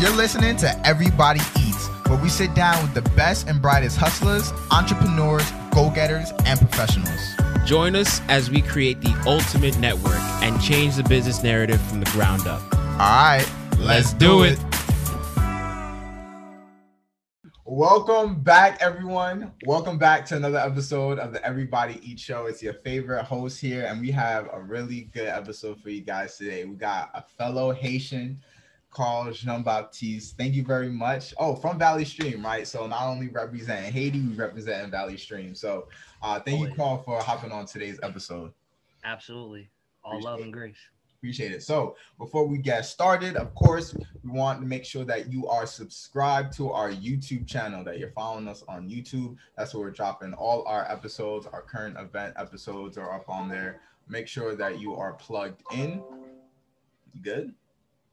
You're listening to Everybody Eats, where we sit down with the best and brightest hustlers, entrepreneurs, go getters, and professionals. Join us as we create the ultimate network and change the business narrative from the ground up. All right, let's, do it. Welcome back, everyone. Welcome back to another episode of the Everybody Eat Show. It's your favorite host here, and we have a really good episode for you guys today. We got a fellow Haitian Carl Jean Baptiste. Thank you very much. Oh, from Valley Stream, right? So not only representing Haiti, we represent Valley Stream. So uh, thank you, Carl, for hopping on today's episode. Absolutely. All Appreciate love and grace. Appreciate it. So before we get started, of course, we want to make sure that you are subscribed to our YouTube channel, that you're following us on YouTube. That's where we're dropping all our episodes, our current event episodes are up on there. Make sure that you are plugged in. You good?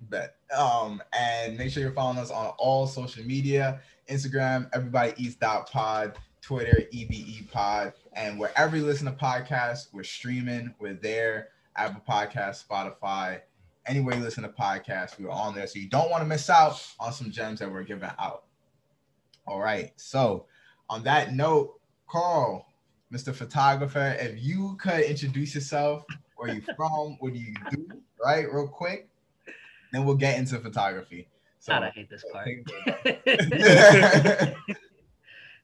Bet. Um, and make sure you're following us on all social media, Instagram, everybody eats pod, Twitter, EBE pod, and wherever you listen to podcasts, we're streaming, we're there, Apple Podcast, Spotify, anywhere you listen to podcasts, we're on there. So you don't want to miss out on some gems that we're giving out. All right. So on that note, Carl, Mr. Photographer, if you could introduce yourself, where you from, what do you do, right, real quick then we'll get into photography. So God, I hate this part.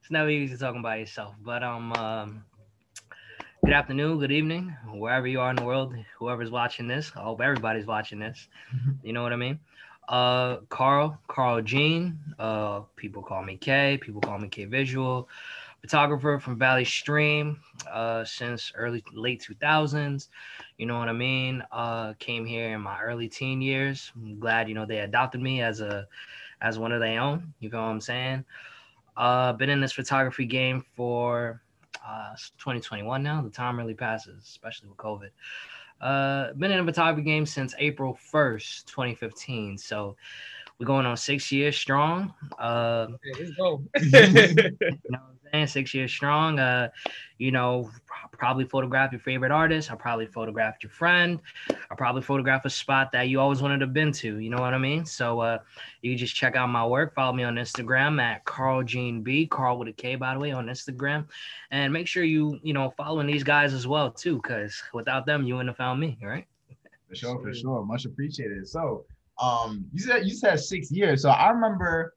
it's never easy talking by yourself, but um, um, good afternoon, good evening, wherever you are in the world, whoever's watching this. I hope everybody's watching this. You know what I mean? Uh, Carl, Carl Jean. Uh, people call me K. People call me K Visual. Photographer from Valley Stream. Uh, since early late two thousands. You know what I mean? Uh, came here in my early teen years. I'm glad, you know, they adopted me as a as one of their own. You know what I'm saying? Uh, been in this photography game for uh, 2021 now. The time really passes, especially with COVID. Uh, been in the photography game since April 1st, 2015. So we're going on six years strong. Uh, okay, let's go. you know, saying? Six years strong. Uh, you know, probably photograph your favorite artist. I probably photographed your friend. I probably photograph a spot that you always wanted to been to. You know what I mean? So uh, you just check out my work. Follow me on Instagram at Carl Jean B. Carl with a K, by the way, on Instagram. And make sure you, you know, following these guys as well too, because without them, you wouldn't have found me, right? For sure, for sure. Much appreciated. So um you said you said six years. So I remember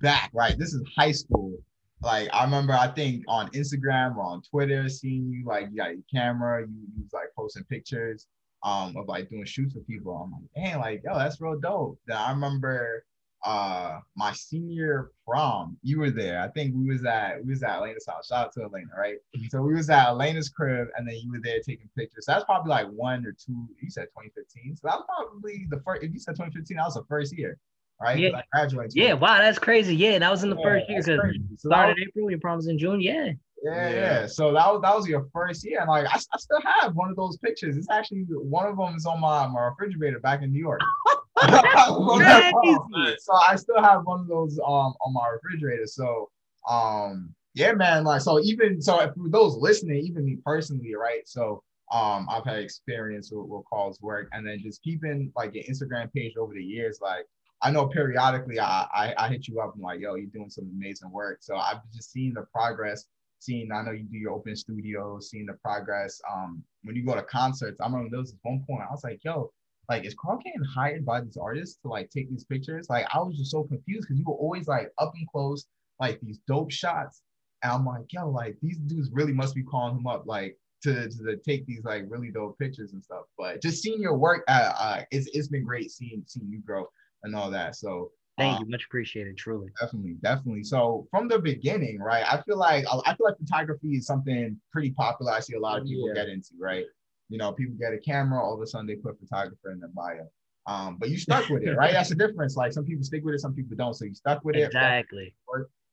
back, right? This is high school like I remember, I think on Instagram or on Twitter, seeing you like you got your camera, you, you was like posting pictures um of like doing shoots with people. I'm like, dang, like yo, that's real dope. Then I remember uh my senior prom, you were there. I think we was at we was at Elena's house. Shout out to Elena, right? So we was at Elena's crib, and then you were there taking pictures. So that's probably like one or two. You said 2015, so that was probably the first. If you said 2015, that was the first year right? Yeah. graduated. Yeah, wow, that's crazy. Yeah, that was in the yeah, first year because so started was, April, your prom's in June. Yeah. yeah. Yeah, So that was that was your first year, and like I, I still have one of those pictures. It's actually one of them is on my, my refrigerator back in New York. so I still have one of those um on my refrigerator. So um yeah, man, like so even so for those listening, even me personally, right? So um I've had experience with, with Carl's work, and then just keeping like your Instagram page over the years, like I know periodically I, I, I hit you up and like, yo, you're doing some amazing work. So I've just seen the progress. Seeing, I know you do your open studios, seeing the progress. Um, when you go to concerts, I remember there was one point I was like, yo, like, is Carl getting hired by these artists to like take these pictures? Like, I was just so confused because you were always like up and close, like these dope shots. And I'm like, yo, like these dudes really must be calling him up, like to, to take these like really dope pictures and stuff. But just seeing your work, uh, uh it's it's been great seeing seeing you grow and all that. So thank um, you, much appreciated, truly. Definitely, definitely. So from the beginning, right? I feel like I feel like photography is something pretty popular. I see a lot of people yeah. get into, right? You know, people get a camera, all of a sudden they put photographer in their bio. Um, but you stuck with it, right? That's the difference. Like some people stick with it, some people don't. So you stuck with it. Exactly.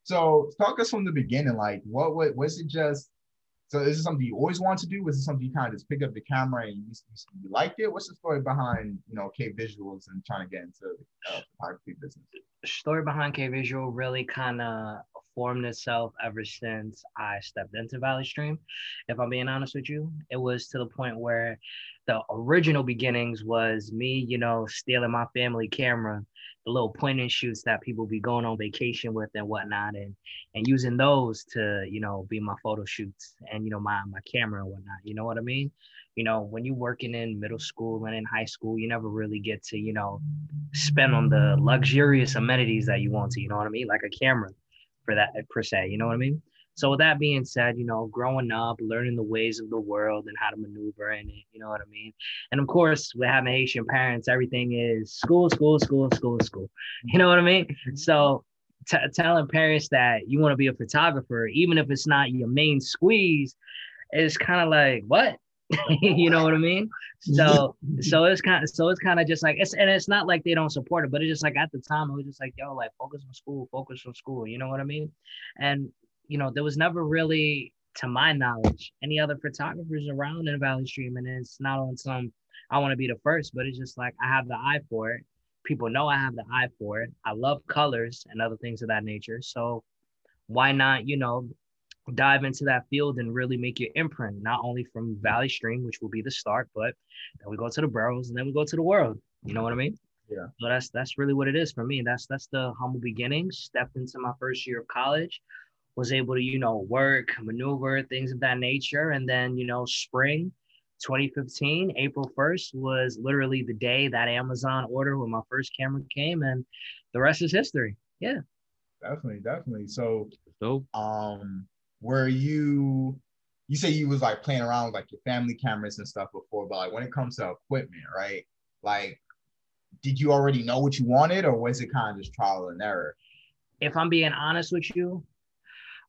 So talk us from the beginning. Like, what, what was it? Just so is this something you always want to do? Was it something you kind of just pick up the camera and you, you, liked it? What's the story behind you know K Visuals and trying to get into uh, photography business? Story behind K Visual really kind of formed itself ever since I stepped into Valley Stream. If I'm being honest with you, it was to the point where the original beginnings was me, you know, stealing my family camera, the little point and shoots that people be going on vacation with and whatnot, and and using those to, you know, be my photo shoots and you know my my camera and whatnot. You know what I mean? You know, when you're working in middle school and in high school, you never really get to, you know, spend on the luxurious amenities that you want to. You know what I mean? Like a camera for that per se. You know what I mean? So with that being said, you know, growing up, learning the ways of the world and how to maneuver in it, you know what I mean? And of course, with having Haitian parents, everything is school, school, school, school, school. You know what I mean? Mm-hmm. So t- telling parents that you want to be a photographer, even if it's not your main squeeze, is kind of like, what? you know what I mean? So so it's kind of so it's kind of just like it's and it's not like they don't support it, but it's just like at the time it was just like yo, like focus on school, focus on school. You know what I mean? And you know, there was never really, to my knowledge, any other photographers around in Valley Stream. And it's not on some, I want to be the first, but it's just like I have the eye for it. People know I have the eye for it. I love colors and other things of that nature. So why not, you know, dive into that field and really make your imprint, not only from Valley Stream, which will be the start, but then we go to the boroughs and then we go to the world. You know what I mean? Yeah. So that's that's really what it is for me. That's that's the humble beginnings. Stepped into my first year of college, was able to, you know, work, maneuver, things of that nature. And then, you know, spring 2015, April 1st was literally the day that Amazon order when my first camera came, and the rest is history. Yeah. Definitely, definitely. So, so um, were you you say you was like playing around with like your family cameras and stuff before, but like when it comes to equipment, right? Like, did you already know what you wanted, or was it kind of just trial and error? If I'm being honest with you,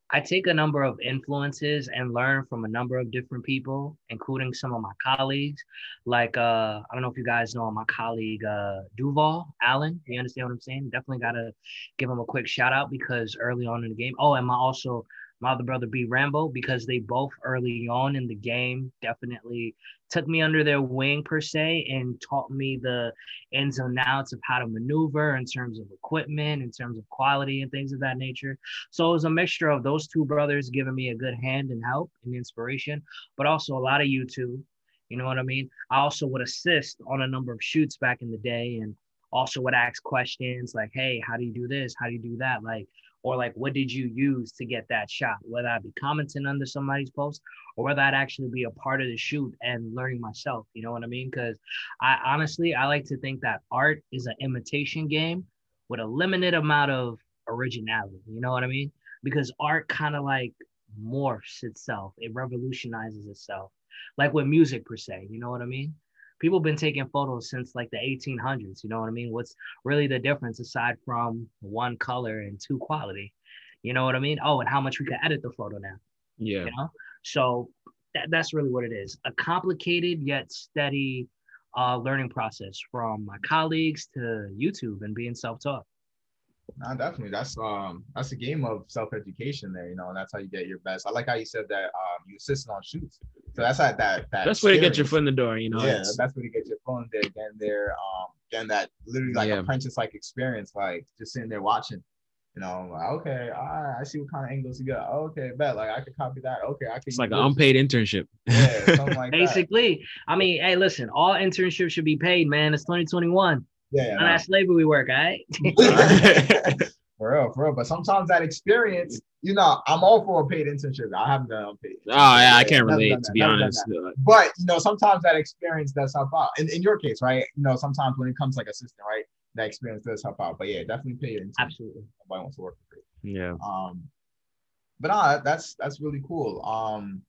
I take a number of influences and learn from a number of different people, including some of my colleagues. Like uh, I don't know if you guys know my colleague uh, Duval Allen. You understand what I'm saying? Definitely gotta give him a quick shout out because early on in the game. Oh, and my also my other brother B Rambo because they both early on in the game definitely took me under their wing per se and taught me the ins and outs of how to maneuver in terms of equipment, in terms of quality and things of that nature. So it was a mixture of those two brothers giving me a good hand and help and inspiration, but also a lot of YouTube. You know what I mean? I also would assist on a number of shoots back in the day and also would ask questions like, hey, how do you do this? How do you do that? Like, or like what did you use to get that shot? Whether i be commenting under somebody's post or whether i'd actually be a part of the shoot and learning myself you know what i mean? Because i honestly i like to think that art is an imitation game with a limited amount of originality you know what i mean? Because art kind of like morphs itself. It revolutionizes itself. Like with music per se you know what i mean people have been taking photos since like the 1800s. You know what I mean? What's really the difference aside from one color and two quality? You know what I mean? Oh, and how much we can edit the photo now. Yeah. You know, so that, that's really what it is. A complicated yet steady uh, learning process from my colleagues to YouTube and being self-taught. No, definitely. That's um that's a game of self-education there, you know, and that's how you get your best. I like how you said that um you assist on shoots. So that's how that that that's where to get your foot in the door, you know. Yeah, it's... that's where to get your foot in there, getting there, um, getting that literally like yeah. apprentice like experience, like just sitting there watching. You know, like, okay, all right, I see what kind of angles you got. Okay, bet like I could copy that. Okay, I can. It's like an unpaid internship. Yeah, something like Basically, that. I mean, hey, listen, all internships should be paid, man. It's 2021. Yeah, yeah that's slavery work, all right? for real, for real. But sometimes that experience, you know, I'm all for a paid internship. I haven't done paid. Oh yeah, I can't relate to be honest. But you know, sometimes that experience does help out. In, in your case, right? You know, sometimes when it comes like assistant, right, that experience does help out. But yeah, definitely paid. Absolutely. Nobody wants to work for free. Yeah. Um, but uh, that's that's really cool. Um,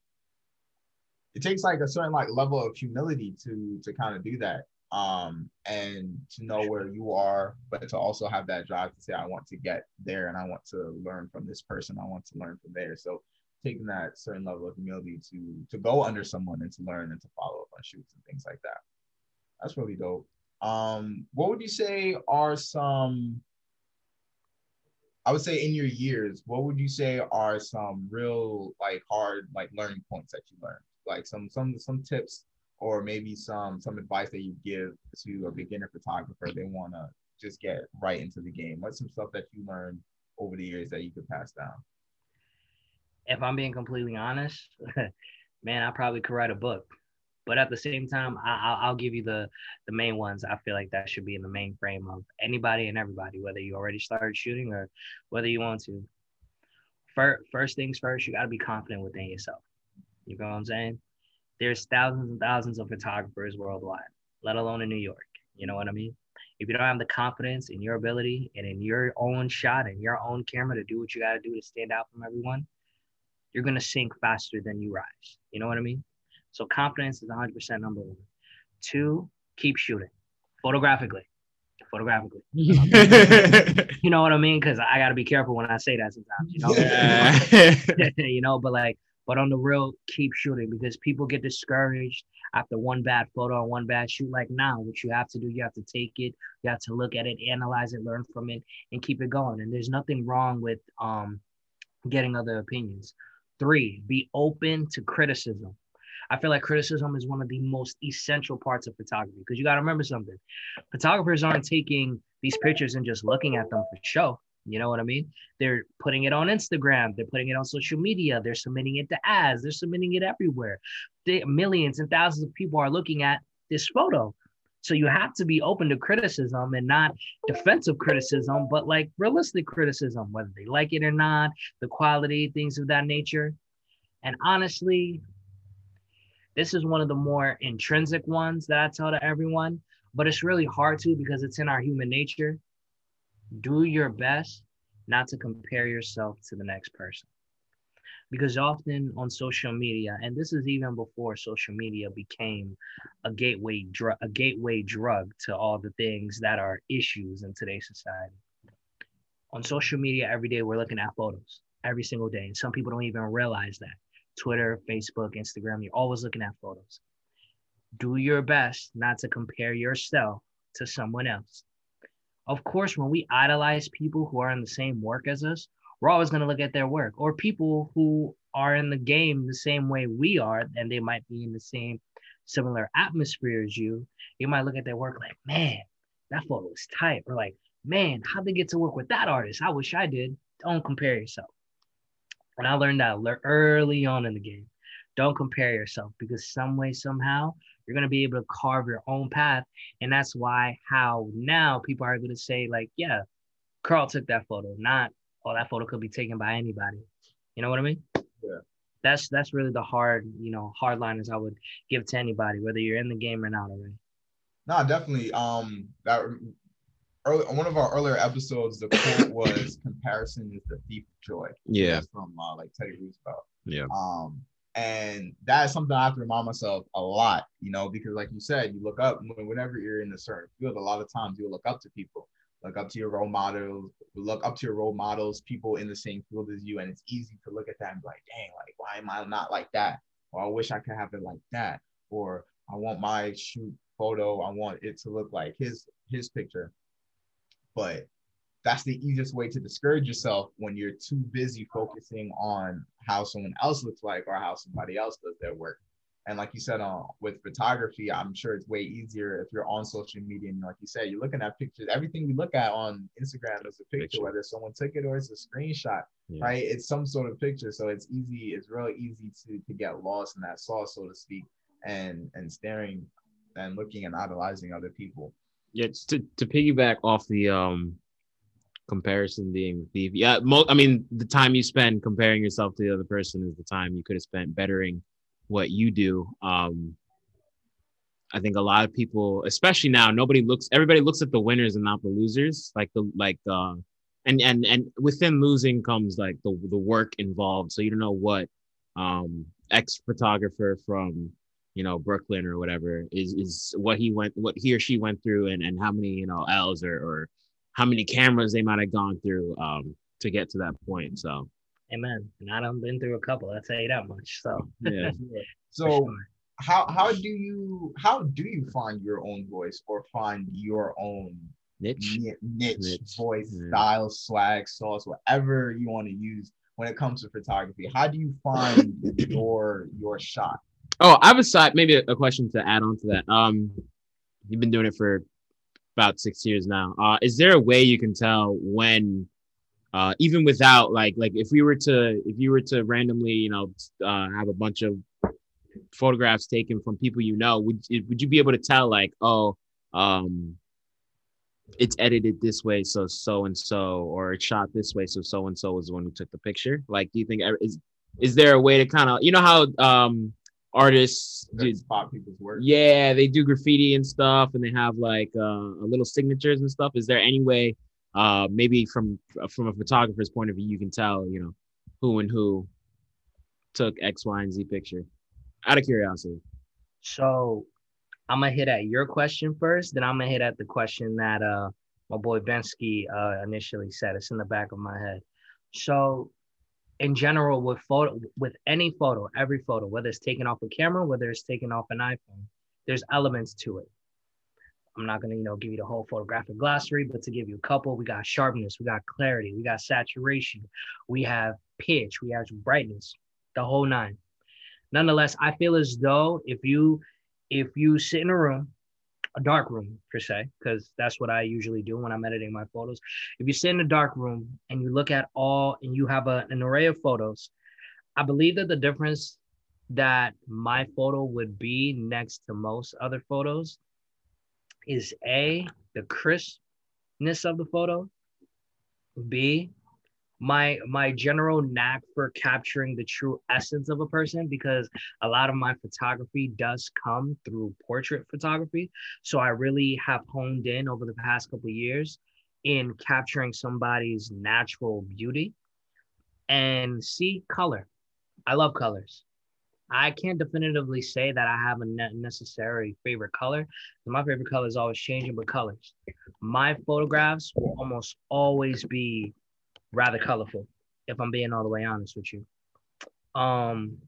it takes like a certain like level of humility to to kind of do that um, and to know where you are, but to also have that drive to say, I want to get there and I want to learn from this person. I want to learn from there. So taking that certain level of humility to to go under someone and to learn and to follow up on shoots and things like that. That's really dope. Um, what would you say are some I would say in your years, what would you say are some real like hard like learning points that you learned? Like some some some tips or maybe some some advice that you give to a beginner photographer they want to just get right into the game what's some stuff that you learned over the years that you could pass down if I'm being completely honest, man, I probably could write a book. But at the same time, I, will give you the the main ones. I feel like that should be in the main frame of anybody and everybody, whether you already started shooting or whether you want to. First, first things first, you got to be confident within yourself. You know what I'm saying? There's thousands and thousands of photographers worldwide, let alone in New York. You know what I mean? If you don't have the confidence in your ability and in your own shot and your own camera to do what you got to do to stand out from everyone, you're going to sink faster than you rise. You know what I mean? So confidence is 100% number one. Two, keep shooting photographically. Photographically. you know what I mean? Because I got to be careful when I say that sometimes, you know? Yeah. you know, but like, but on the real, keep shooting because people get discouraged after one bad photo or one bad shoot. Like now, what you have to do, you have to take it, you have to look at it, analyze it, learn from it, and keep it going. And there's nothing wrong with um getting other opinions. Three, be open to criticism. I feel like criticism is one of the most essential parts of photography because you got to remember something. Photographers aren't taking these pictures and just looking at them for show. You know what I mean? They're putting it on Instagram, they're putting it on social media, they're submitting it to ads, they're submitting it everywhere. They, millions and thousands of people are looking at this photo. So you have to be open to criticism and not defensive criticism, but like realistic criticism, whether they like it or not, the quality, things of that nature. And honestly, this is one of the more intrinsic ones that I tell to everyone, but it's really hard to because it's in our human nature do your best not to compare yourself to the next person. Because often on social media, and this is even before social media became a gateway drug, a gateway drug to all the things that are issues in today's society. On social media, every day we're looking at photos every single day. And some people don't even realize that. Twitter, Facebook, Instagram, you're always looking at photos. Do your best not to compare yourself to someone else of course, when we idolize people who are in the same work as us, we're always going to look at their work or people who are in the game the same way we are, and they might be in the same similar atmosphere as you. You might look at their work like, man, that photo is tight. Or like, man, how'd they get to work with that artist? I wish I did. Don't compare yourself. And I learned that early on in the game. Don't compare yourself because some way, somehow, you're going to be able to carve your own path. And that's why how now people are going to say, like, yeah, Carl took that photo, not, oh, that photo could be taken by anybody. You know what I mean? Yeah. That's that's really the hard, you know, hard liners I would give to anybody, whether you're in the game or not already. No, definitely. Um, that early one of our earlier episodes, the quote was "Comparison is the thief of joy." Yeah, from uh, like Teddy Roosevelt. Yeah. Um, and that is something I have to remind myself a lot, you know, because like you said, you look up whenever you're in a certain field, a lot of times you look up to people, look up to your role models, look up to your role models, people in the same field as you. And it's easy to look at that and be like, dang, like, why am I not like that? Or I wish I could have it like that. Or I want my shoot photo, I want it to look like his his picture. But that's the easiest way to discourage yourself when you're too busy focusing on how someone else looks like or how somebody else does their work. And like you said, uh, with photography, I'm sure it's way easier if you're on social media and like you said, you're looking at pictures. Everything we look at on Instagram is a picture, picture. whether someone took it or it's a screenshot, yeah. right? It's some sort of picture. So it's easy, it's really easy to, to get lost in that sauce, so to speak, and and staring and looking and idolizing other people. Yeah, to, to piggyback off the um comparison being the yeah mo- i mean the time you spend comparing yourself to the other person is the time you could have spent bettering what you do. Um i think a lot of people especially now nobody looks everybody looks at the winners and not the losers. Like the like uh and and and within losing comes like the the work involved. So you don't know what um ex photographer from you know brooklyn or whatever is is what he went what he or she went through and and how many you know l's or or how many cameras they might have gone through um, to get to that point. So, amen. And I have been through a couple. I'll tell you that much. So, yeah. so, sure. how how do you how do you find your own voice or find your own niche niche, niche. voice yeah. style swag sauce whatever you want to use when it comes to photography? How do you find your your shot? Oh, I have a side maybe a, a question to add on to that. Um, you've been doing it for about six years now. Uh, is there a way you can tell when uh, even without like like if we were to if you were to randomly you know uh, have a bunch of photographs taken from people you know would would you be able to tell like oh um it's edited this way so so and so or it's shot this way so so and so was the one who took the picture like do you think is is there a way to kind of you know how um artists do, spot people's work. Yeah they do graffiti and stuff and they have like uh little signatures and stuff. Is there any way uh maybe from from a photographer's point of view you can tell you know who and who took x y and z picture? Out of curiosity. So i'm gonna hit at your question first then i'm gonna hit at the question that uh my boy bensky uh initially said. It's in the back of my head. So in general with photo with any photo every photo whether it's taken off a camera whether it's taken off an iphone there's elements to it. I'm not going to you know give you the whole photographic glossary but to give you a couple we got sharpness we got clarity we got saturation we have pitch we have brightness the whole nine. Nonetheless i feel as though if you if you sit in a room a dark room per se, because that's what I usually do when I'm editing my photos. If you sit in a dark room and you look at all and you have a, an array of photos, I believe that the difference that my photo would be next to most other photos is A, the crispness of the photo, B, my my general knack for capturing the true essence of a person because a lot of my photography does come through portrait photography. So i really have honed in over the past couple years in capturing somebody's natural beauty and see color. I love colors. I can't definitively say that i have a necessary favorite color. My favorite color is always changing but colors. My photographs will almost always be rather colorful, if I'm being all the way honest with you. Um,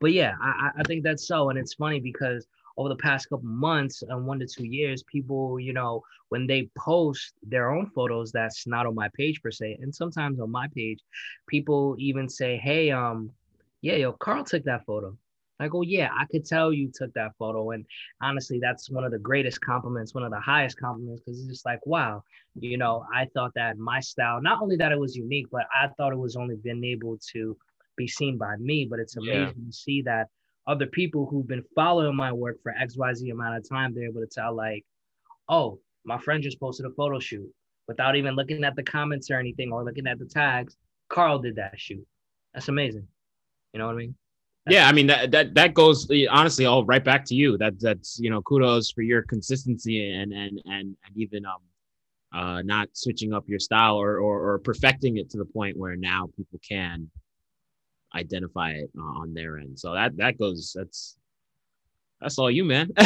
but yeah, I, I think that's so. And it's funny because over the past couple months and one to two years, people, you know, when they post their own photos that's not on my page per se, and sometimes on my page, people even say, Hey, um, yeah, yo, Carl took that photo. I go, oh, yeah, I could tell you took that photo. And honestly, that's one of the greatest compliments, one of the highest compliments, because it's just like, wow, you know, I thought that my style, not only that it was unique, but I thought it was only been able to be seen by me. But it's amazing yeah. to see that other people who've been following my work for XYZ amount of time, they're able to tell, like, oh, my friend just posted a photo shoot without even looking at the comments or anything or looking at the tags. Carl did that shoot. That's amazing. You know what I mean? Yeah i mean that that that goes honestly all right back to you. That that's you know kudos for your consistency and and and, and even um uh not switching up your style or, or or perfecting it to the point where now people can identify it uh, on their end. So that that goes that's that's all you man.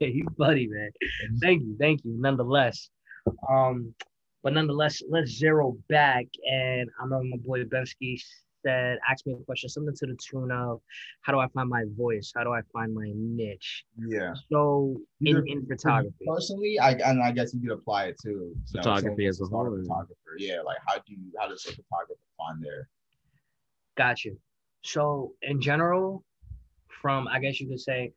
You buddy man. Thank you thank you nonetheless. Um but nonetheless let's zero back and i know my boy bensky said, asked me a question, something to the tune of, "How do I find my voice? How do I find my niche?" Yeah. So in, in photography, personally, I and I guess you could apply it to photography know, as a whole. Photographer, yeah. Like, how do you how does a photographer find their? Got you. So in general, from I guess you could say,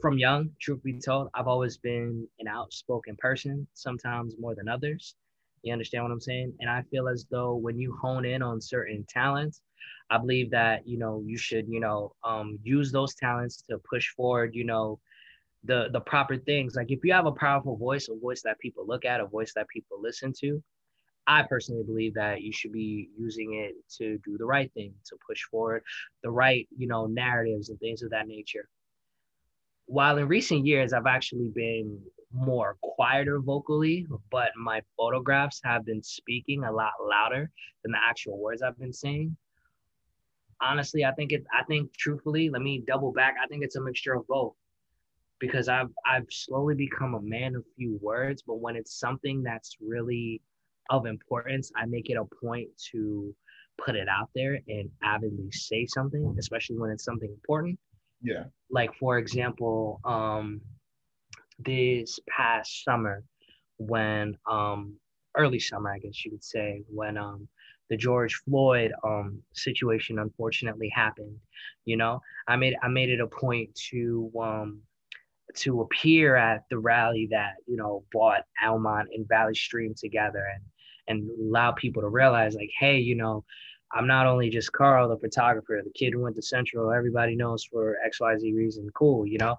from young, truth be told, I've always been an outspoken person. Sometimes more than others. You understand what I'm saying? And I feel as though when you hone in on certain talents, I believe that you know you should you know um, use those talents to push forward. You know the the proper things. Like if you have a powerful voice, a voice that people look at, a voice that people listen to, I personally believe that you should be using it to do the right thing, to push forward the right you know narratives and things of that nature. While in recent years, I've actually been more quieter vocally, but my photographs have been speaking a lot louder than the actual words I've been saying. Honestly, I think it I think truthfully, let me double back. I think it's a mixture of both. Because I've I've slowly become a man of few words, but when it's something that's really of importance, I make it a point to put it out there and avidly say something, especially when it's something important. Yeah. Like for example, um, this past summer when um early summer I guess you could say when um the George Floyd um situation unfortunately happened you know I made I made it a point to um to appear at the rally that you know brought Elmont and Valley Stream together and and allow people to realize like, hey, you know, I'm not only just Carl, the photographer, the kid who went to Central, everybody knows for XYZ reason, cool, you know.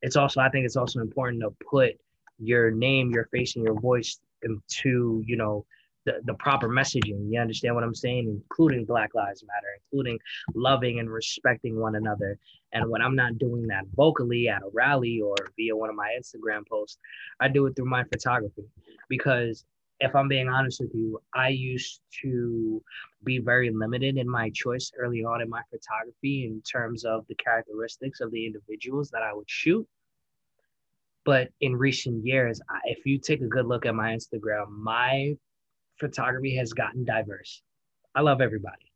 It's also, I think it's also important to put your name, your face, and your voice into, you know, the, the proper messaging. You understand what I'm saying? Including Black Lives Matter, including loving and respecting one another. And when I'm not doing that vocally at a rally or via one of my Instagram posts, I do it through my photography. Because if I'm being honest with you, I used to be very limited in my choice early on in my photography in terms of the characteristics of the individuals that I would shoot. But in recent years, if you take a good look at my Instagram, my photography has gotten diverse. I love everybody.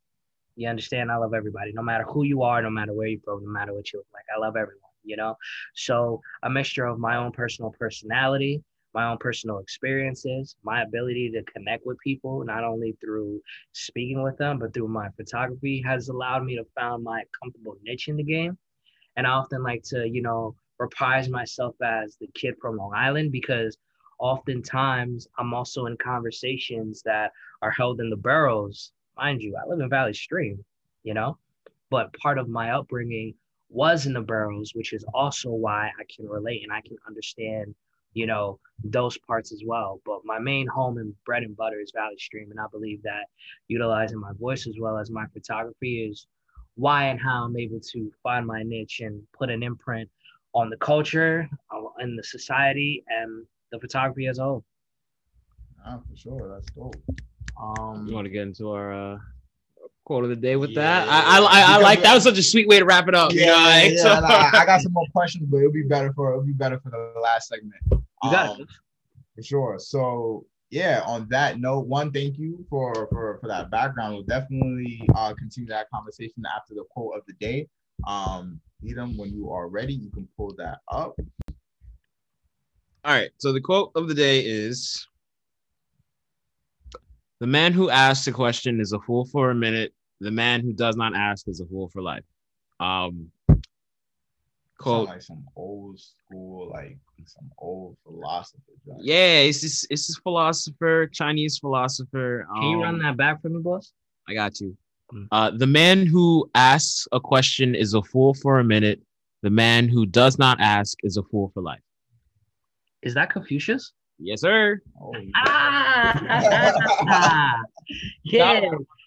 You understand? I love everybody, no matter who you are, no matter where you're from, no matter what you look like. I love everyone, you know? So, a mixture of my own personal personality, my own personal experiences, my ability to connect with people, not only through speaking with them, but through my photography, has allowed me to find my comfortable niche in the game. And I often like to, you know, reprise myself as the kid from Long Island because oftentimes I'm also in conversations that are held in the boroughs. Mind you, I live in Valley Stream, you know, but part of my upbringing was in the boroughs, which is also why I can relate and I can understand, you know, those parts as well. But my main home and bread and butter is Valley Stream. And I believe that utilizing my voice as well as my photography is why and how I'm able to find my niche and put an imprint on the culture, uh, the society, and the photography as a whole. Ah, for sure, that's dope. Um, you want to get into our uh, quote of the day with yeah, that? I I, I, I like that was such a sweet way to wrap it up. Yeah, you know, like, yeah so. nah, I got some more questions, but it'll be better for it'll be better for the last segment. You got um, it. For sure. So yeah, on that note, one, thank you for for for that background. We'll definitely uh, continue that conversation after the quote of the day. Um, Edom, when you are ready, you can pull that up. All right. So the quote of the day is The man who asks a question is a fool for a minute. The man who does not ask is a fool for life. Um quote like some old school, like some old philosopher. Right? Yeah, it's this it's this philosopher, Chinese philosopher. Can you run um, that back for me, boss? I got you. Mm. Uh, the man who asks a question is a fool for a minute. The man who does not ask is a fool for life. Is that Confucius? Yes, sir. Oh, ah, yeah.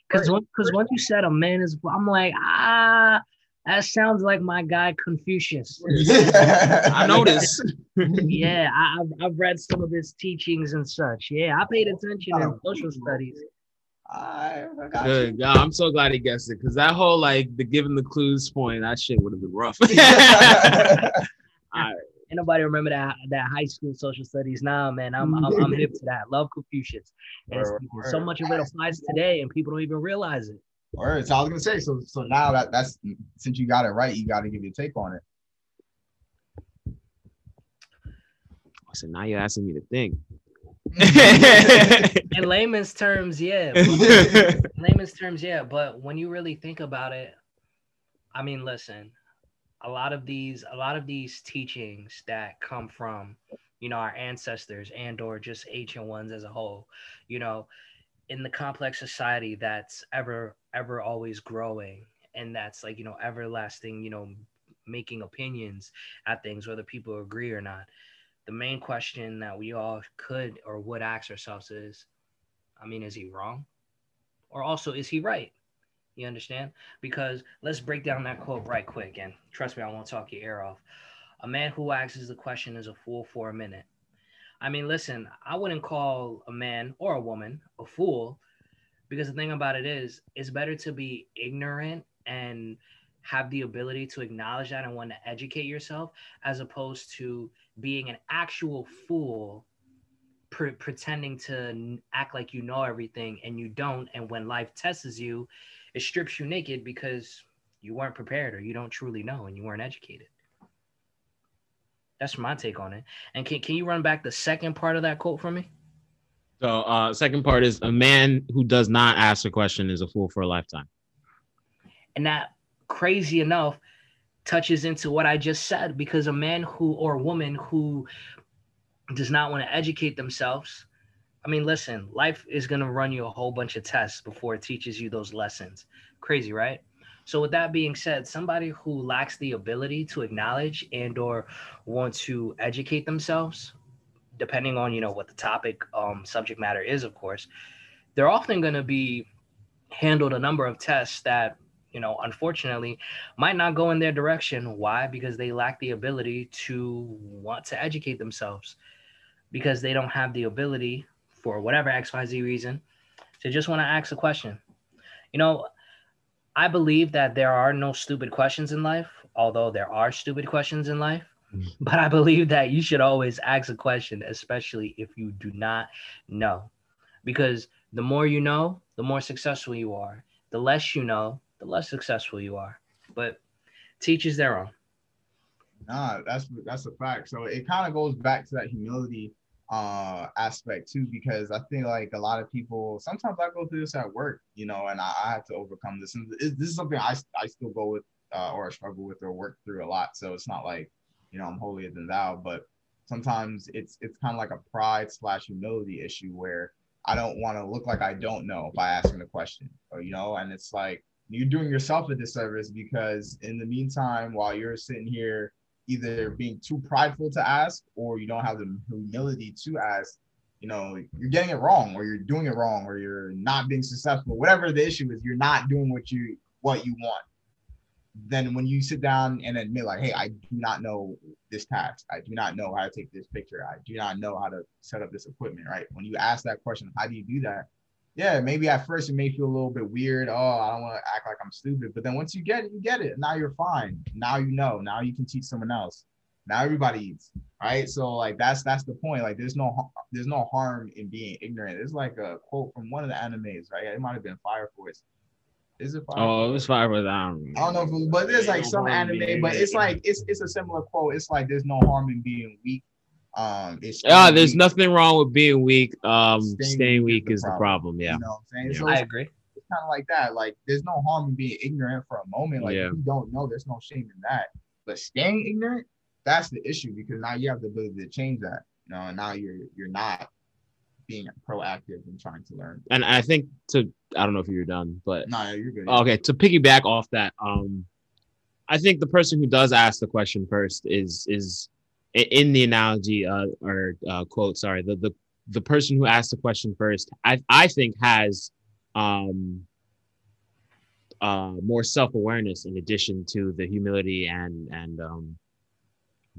Because because once you said a man is, I'm like ah, that sounds like my guy Confucius. I noticed. yeah, I, have I've read some of his teachings and such. Yeah, I paid attention in social studies. I Good. Yeah, I'm so glad he guessed it because that whole like the giving the clues point, that shit would have been rough. All right nobody remember that that high school social studies. Nah, man, I'm I'm, I'm hip to that. Love Confucius, and word, word. so much of it applies today, and people don't even realize it. All right, so I was gonna say, so so now that that's since you got it right, you got to give your take on it. So now you're asking me to think. in layman's terms, yeah. layman's terms, yeah. But when you really think about it, I mean, listen, a lot of these a lot of these teachings that come from you know our ancestors and or just ancient ones as a whole you know in the complex society that's ever ever always growing and that's like you know everlasting you know making opinions at things whether people agree or not. The main question that we all could or would ask ourselves is i mean is he wrong? Or also is he right you understand? Because let's break down that quote right quick. And trust me, I won't talk your ear off. A man who asks the question is a fool for a minute. I mean, listen, I wouldn't call a man or a woman a fool because the thing about it is, it's better to be ignorant and have the ability to acknowledge that and want to educate yourself as opposed to being an actual fool pre- pretending to act like you know everything and you don't and when life tests you it strips you naked because you weren't prepared or you don't truly know and you weren't educated. That's my take on it. And can, can you run back the second part of that quote for me? So, uh, second part is a man who does not ask a question is a fool for a lifetime. And that, crazy enough, touches into what I just said because a man who or a woman who does not want to educate themselves, I mean, listen, life is gonna run you a whole bunch of tests before it teaches you those lessons. Crazy, right? So with that being said, somebody who lacks the ability to acknowledge and or want to educate themselves, depending on you know what the topic um, subject matter is, of course, they're often going to be handled a number of tests that you know unfortunately might not go in their direction. Why? Because they lack the ability to want to educate themselves, because they don't have the ability for whatever X Y Z reason to just want to ask a question. You know, I believe that there are no stupid questions in life, although there are stupid questions in life. Mm. But I believe that you should always ask a question, especially if you do not know. Because the more you know, the more successful you are. The less you know, the less successful you are. But teach their own. Nah, that's that's a fact. So it kind of goes back to that humility uh aspect too because i think like a lot of people sometimes i go through this at work you know and i, I have to overcome this. And this is something i, I still go with uh, or struggle with or work through a lot. So it's not like you know i'm holier than thou but sometimes it's it's kind of like a pride slash humility issue where i don't want to look like i don't know by asking a question or you know and it's like you're doing yourself a disservice because in the meantime while you're sitting here either being too prideful to ask or you don't have the humility to ask you know you're getting it wrong or you're doing it wrong or you're not being successful. Whatever the issue is you're not doing what you what you want. Then when you sit down and admit like hey i do not know this task i do not know how to take this picture. I do not know how to set up this equipment right? When you ask that question how do you do that yeah, maybe at first it may feel a little bit weird. Oh, I don't want to act like I'm stupid. But then once you get it, you get it. Now you're fine. Now you know. Now you can teach someone else. Now everybody eats. Right. So like that's that's the point. Like there's no there's no harm in being ignorant. It's like a quote from one of the animes, right? It might have been Fire Force. Is it Fire Oh, it was Fire Force. I don't, I don't know if it was, but there's like some anime, but it's like it's it's a similar quote. It's like there's no harm in being weak um, it's yeah, there's weak. nothing wrong with being weak. Um, staying, staying weak, is, the, is problem. the problem. Yeah, you know what I'm saying. Yeah. So I agree. It's kind of like that. Like, there's no harm in being ignorant for a moment. Like, yeah. if you don't know, there's no shame in that. But staying ignorant, that's the issue because now you have the ability to change that. You know, and now you're you're not being proactive and trying to learn. And I think to I don't know if you're done, but no, you're good. Okay, to piggyback off that, um, I think the person who does ask the question first is is in the analogy uh, or uh, quote, sorry, the, the the person who asked the question first, I I think has um, uh, more self awareness in addition to the humility and and um,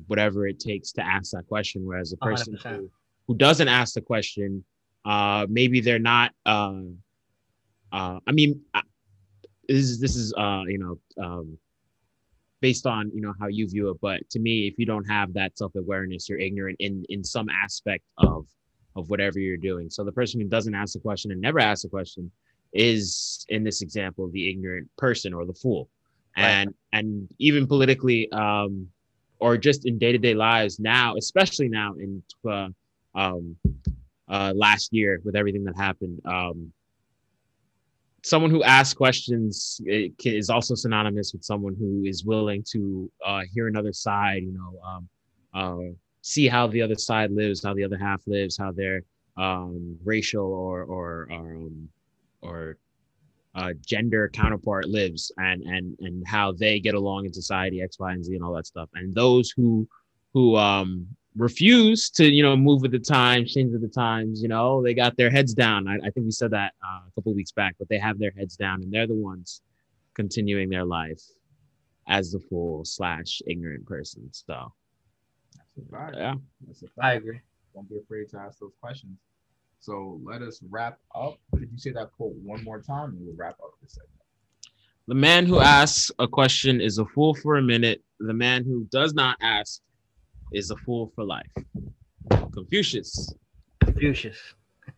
whatever it takes to ask that question. Whereas the person who, who doesn't ask the question, uh, maybe they're not. Uh, uh, I mean, this is this is uh, you know um, based on you know how you view it. But to me if you don't have that self-awareness you're ignorant in in some aspect of of whatever you're doing. So the person who doesn't ask a question and never asks a question is in this example the ignorant person or the fool. And right. and even politically um or just in day-to-day lives now especially now in uh, um uh last year with everything that happened um someone who asks questions is also synonymous with someone who is willing to uh, hear another side, you know, um, uh, see how the other side lives, how the other half lives, how their um, racial or or um, or uh, gender counterpart lives, and and and how they get along in society, X, Y, and Z, and all that stuff. And those who who um, refuse to you know move with the times change with the times you know they got their heads down. I, I think we said that uh, a couple weeks back but they have their heads down and they're the ones continuing their life as the fool slash ignorant person. So yeah. I agree. Don't be afraid to ask those questions. So let us wrap up. Could you say that quote one more time and we'll wrap up this segment? The man who asks a question is a fool for a minute. The man who does not ask is a fool for life. Confucius. Confucius.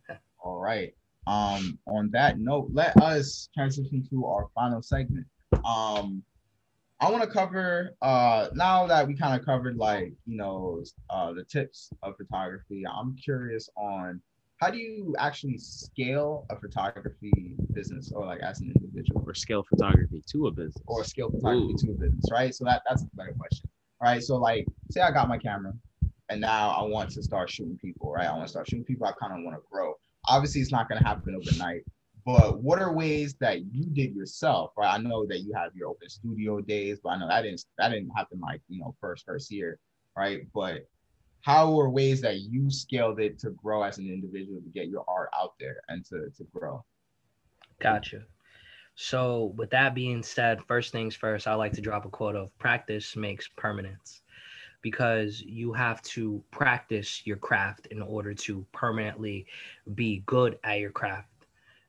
All right. Um, on that note, let us transition to our final segment. Um, I want to cover uh now that we kind of covered like you know uh the tips of photography. I'm curious on how do you actually scale a photography business or like as an individual or scale photography to a business or scale photography Ooh. to a business, right? So that that's a better question right? So like, say I got my camera, and now I want to start shooting people, right? I want to start shooting people. I kind of want to grow. obviously it's not going to happen overnight but what are ways that you did yourself right i know that you have your open studio days but i know that didn't that didn't happen like you know first first year right but how were ways that you scaled it to grow as an individual to get your art out there and to, to grow gotcha so with that being said first things first i like to drop a quote of practice makes permanence because you have to practice your craft in order to permanently be good at your craft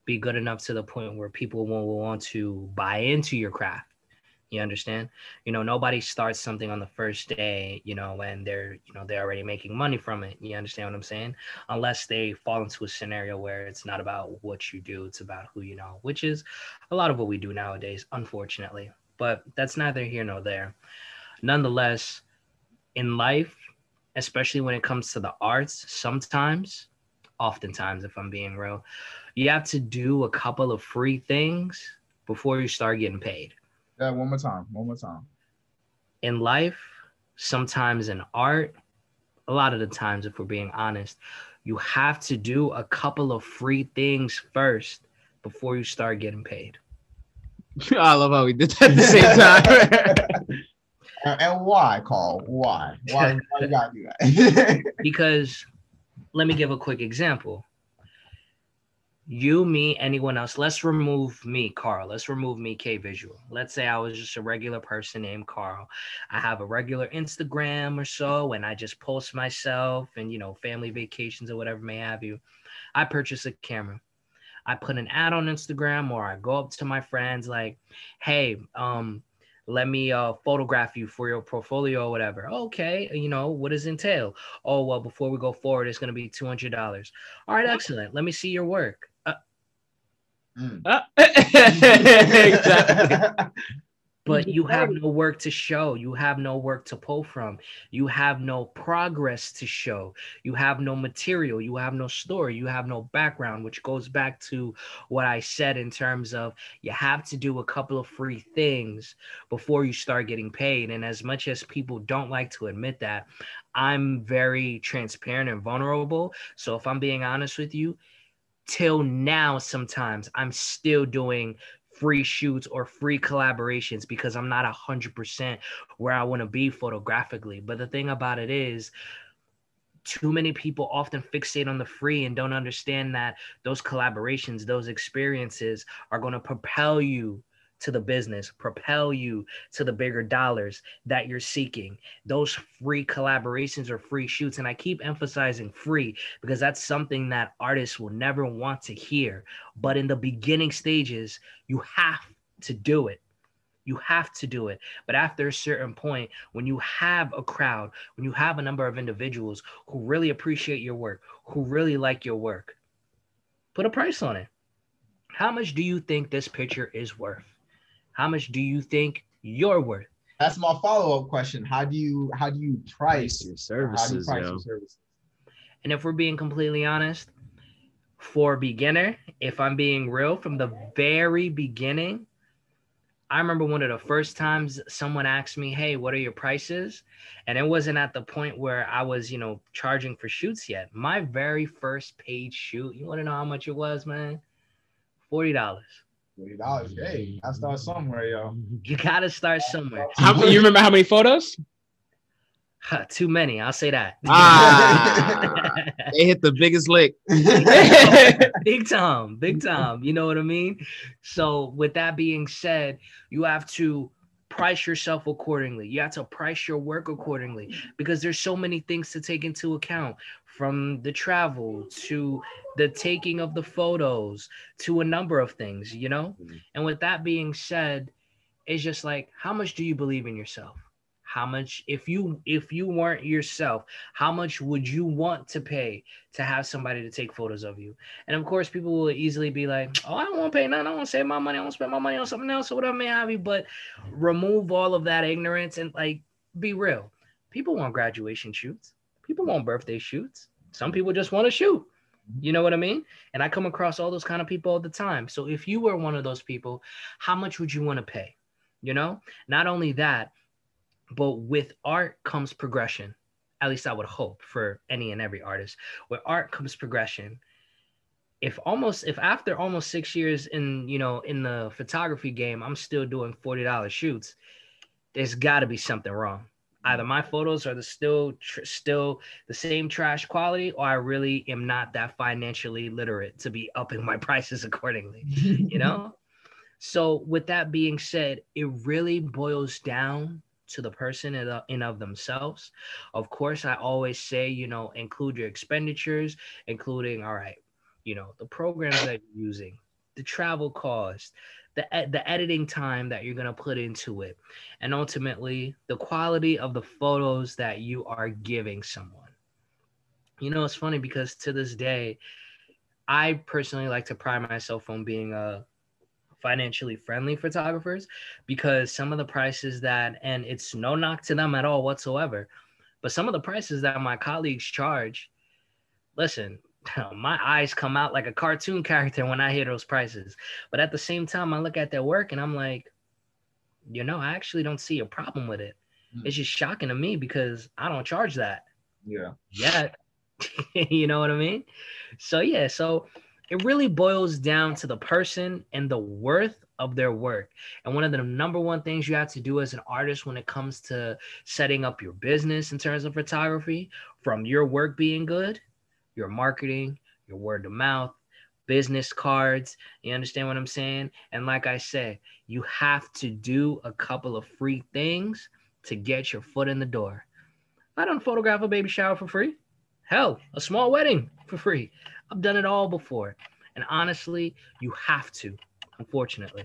be good enough to the point where people will want to buy into your craft you understand? You know nobody starts something on the first day you know when they're you know they're already making money from it. You understand what i'm saying? Unless they fall into a scenario where it's not about what you do it's about who you know which is a lot of what we do nowadays unfortunately. But that's neither here nor there. Nonetheless in life especially when it comes to the arts sometimes oftentimes if i'm being real you have to do a couple of free things before you start getting paid yeah, one more time. One more time. In life, sometimes in art, a lot of the times, if we're being honest, you have to do a couple of free things first before you start getting paid. I love how we did that at the same time. and why, Carl? Why? Why, why you gotta do that? because let me give a quick example you, me, anyone else. Let's remove me, Carl. Let's remove me, K Visual. Let's say I was just a regular person named Carl. I have a regular Instagram or so, and I just post myself and, you know, family vacations or whatever may have you. I purchase a camera. I put an ad on Instagram or I go up to my friends like, hey, um, let me uh, photograph you for your portfolio or whatever. Okay, you know, what does entail? Oh, well, before we go forward, it's going to be $200. All right, excellent. Let me see your work. Mm. Uh, exactly. but you have no work to show. You have no work to pull from. You have no progress to show. You have no material. You have no story. You have no background, which goes back to what I said in terms of you have to do a couple of free things before you start getting paid. And as much as people don't like to admit that, I'm very transparent and vulnerable. So if I'm being honest with you, till now sometimes i'm still doing free shoots or free collaborations because i'm not a hundred percent where i want to be photographically. But the thing about it is too many people often fixate on the free and don't understand that those collaborations those experiences are going to propel you to the business, propel you to the bigger dollars that you're seeking. Those free collaborations or free shoots. And I keep emphasizing free because that's something that artists will never want to hear. But in the beginning stages, you have to do it. You have to do it. But after a certain point, when you have a crowd, when you have a number of individuals who really appreciate your work, who really like your work, put a price on it. How much do you think this picture is worth? How much do you think you're worth? That's my follow up question. How do you how do you price your services? Price yo. your services? And if we're being completely honest, for beginner, if I'm being real, from the very beginning, I remember one of the first times someone asked me, Hey, what are your prices? And it wasn't at the point where I was, you know, charging for shoots yet. My very first paid shoot, you wanna know how much it was, man? $40. Thirty dollars. Hey, I start somewhere, yo. You gotta start somewhere. How, you remember how many photos? Too many. I'll say that. Ah, they hit the biggest lick. big time, big time. You know what I mean? So, with that being said, you have to price yourself accordingly. You have to price your work accordingly because there's so many things to take into account from the travel to the taking of the photos to a number of things, you know? Mm-hmm. And with that being said, it's just like how much do you believe in yourself? How much if you if you weren't yourself, how much would you want to pay to have somebody to take photos of you? And of course, people will easily be like, "Oh, I don't want to pay nothing. I want to save my money. I want to spend my money on something else or whatever may have you." But remove all of that ignorance and like be real. People want graduation shoots. People want birthday shoots. Some people just want to shoot. Mm-hmm. You know what I mean? And I come across all those kind of people all the time. So if you were one of those people, how much would you want to pay? You know, not only that, but with art comes progression. At least I would hope for any and every artist. With art comes progression. if almost if after almost six years in you know in the photography game i'm still doing $40 shoots there's got to be something wrong either my photos are the still tr- still the same trash quality or i really am not that financially literate to be upping my prices accordingly you know? So with that being said it really boils down to the person in, of, of themselves. Of course i always say you know include your expenditures including all right you know the programs that you're using the travel cost the, the editing time that you're going to put into it and ultimately the quality of the photos that you are giving someone. You know it's funny because to this day i personally like to pride myself on being a financially friendly photographers because some of the prices that and it's no knock to them at all whatsoever but some of the prices that my colleagues charge listen my eyes come out like a cartoon character when I hear those prices. But at the same time, I look at their work and I'm like, you know, I actually don't see a problem with it. Mm. It's just shocking to me because I don't charge that. Yeah. Yeah. you know what I mean? So, yeah. So it really boils down to the person and the worth of their work. And one of the number one things you have to do as an artist when it comes to setting up your business in terms of photography, from your work being good your marketing, your word of mouth, business cards. You understand what I'm saying? And like I said, you have to do a couple of free things to get your foot in the door. I don't photograph a baby shower for free. Hell, a small wedding for free. I've done it all before. And honestly, you have to, unfortunately.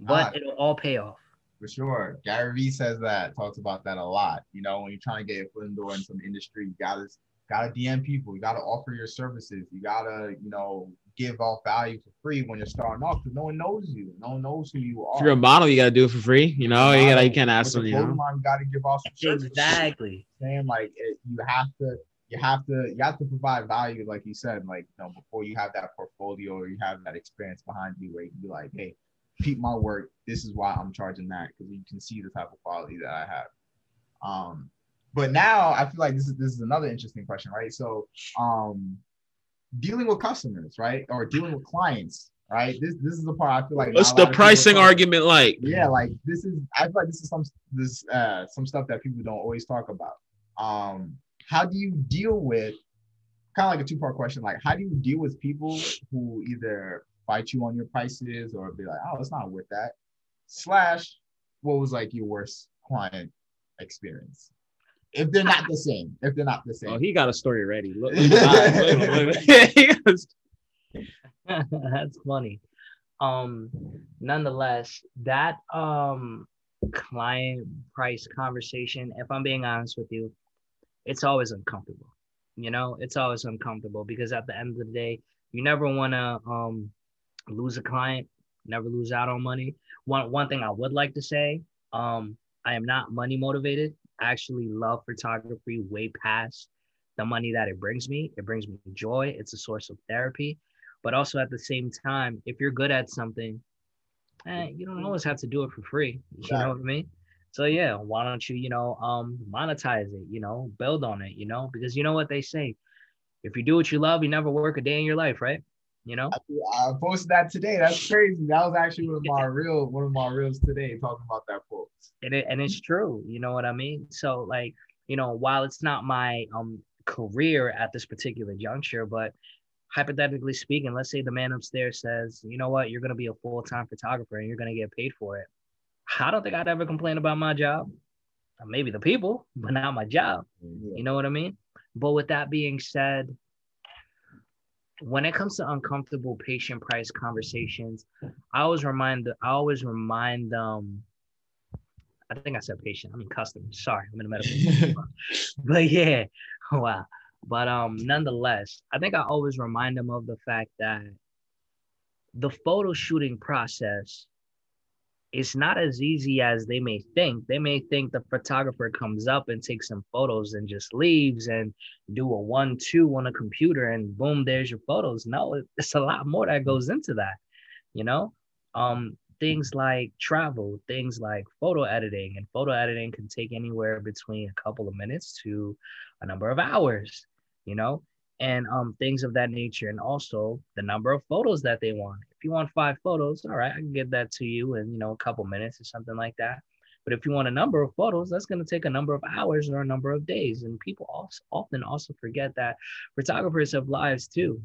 But ah, it'll all pay off. For sure. Gary Vee says that, talks about that a lot. You know, when you're trying to get your foot in the door in some industry, you gotta gotta DM people. You gotta offer your services. You gotta, you know, give off value for free when you're starting off because no one knows you. No one knows who you are. If you're a model, you gotta do it for free. You know, you gotta you can't ask them. You know, you gotta give off some services. Exactly. Saying like it, you have to. You have to you have to provide value, like you said, like you know, before you have that portfolio or you have that experience behind you where you can be like, hey, keep my work. This is why I'm charging that because you can see the type of quality that I have. Um, but now I feel like this is this is another interesting question, right? So um dealing with customers, right? Or dealing with clients, right? This this is the part I feel like what's the pricing argument like? Yeah, like this is I feel like this is some this uh some stuff that people don't always talk about. Um how do you deal with kind of like a two-part question, like how do you deal with people who either fight you on your prices or be like, oh, it's not worth that? Slash, what was like your worst client experience? If they're not the same. If they're not the same. Oh, he got a story ready. Look, That's funny. Um, nonetheless, that um client price conversation, if I'm being honest with you, it's always uncomfortable. You know, it's always uncomfortable because at the end of the day, you never want to um lose a client, never lose out on money. One one thing I would like to say, um, I am not money motivated actually love photography way past the money that it brings me. It brings me joy. It's a source of therapy. But also at the same time, if you're good at something, eh, you don't always have to do it for free. You know what I mean? So yeah, why don't you, you know, um, monetize it, you know, build on it, you know, because you know what they say. If you do what you love, you never work a day in your life, right? You know, I, I posted that today. That's crazy. That was actually one of my real one of my reels today, talking about that quote. And it, and it's true. You know what I mean? So like, you know, while it's not my um career at this particular juncture, but hypothetically speaking, let's say the man upstairs says, you know what, you're gonna be a full time photographer and you're gonna get paid for it. I don't think I'd ever complain about my job. Maybe the people, but not my job. Yeah. You know what I mean? But with that being said, when it comes to uncomfortable patient price conversations, I always remind the, I always remind um I think I said patient, I mean customers. Sorry, I'm in the medical. but yeah, wow. But um nonetheless, I think I always remind them of the fact that the photo shooting process it's not as easy as they may think. They may think the photographer comes up and takes some photos and just leaves and do a one two on a computer and boom, there's your photos. No, it's a lot more that goes into that. You know, um, things like travel, things like photo editing, and photo editing can take anywhere between a couple of minutes to a number of hours. You know, and um things of that nature and also the number of photos that they want. If you want five photos all right i can get that to you in you know a couple minutes or something like that. But if you want a number of photos that's going to take a number of hours or a number of days and people also often also forget that photographers have lives too.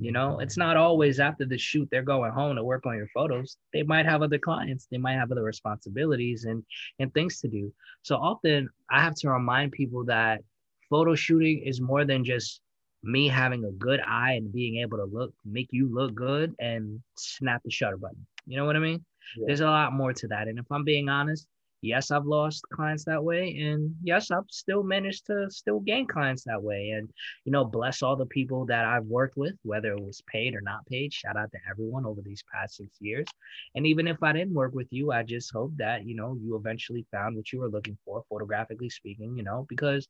You know it's not always after the shoot they're going home to work on your photos. They might have other clients they might have other responsibilities and and things to do. So often i have to remind people that photo shooting is more than just me having a good eye and being able to look make you look good and snap the shutter button. You know what i mean? Yeah. there's a lot more to that. And if i'm being honest yes i've lost clients that way. And yes i've still managed to still gain clients that way. And you know bless all the people that i've worked with whether it was paid or not paid. Shout out to everyone over these past six years. And even if i didn't work with you i just hope that you know you eventually found what you were looking for photographically speaking you know because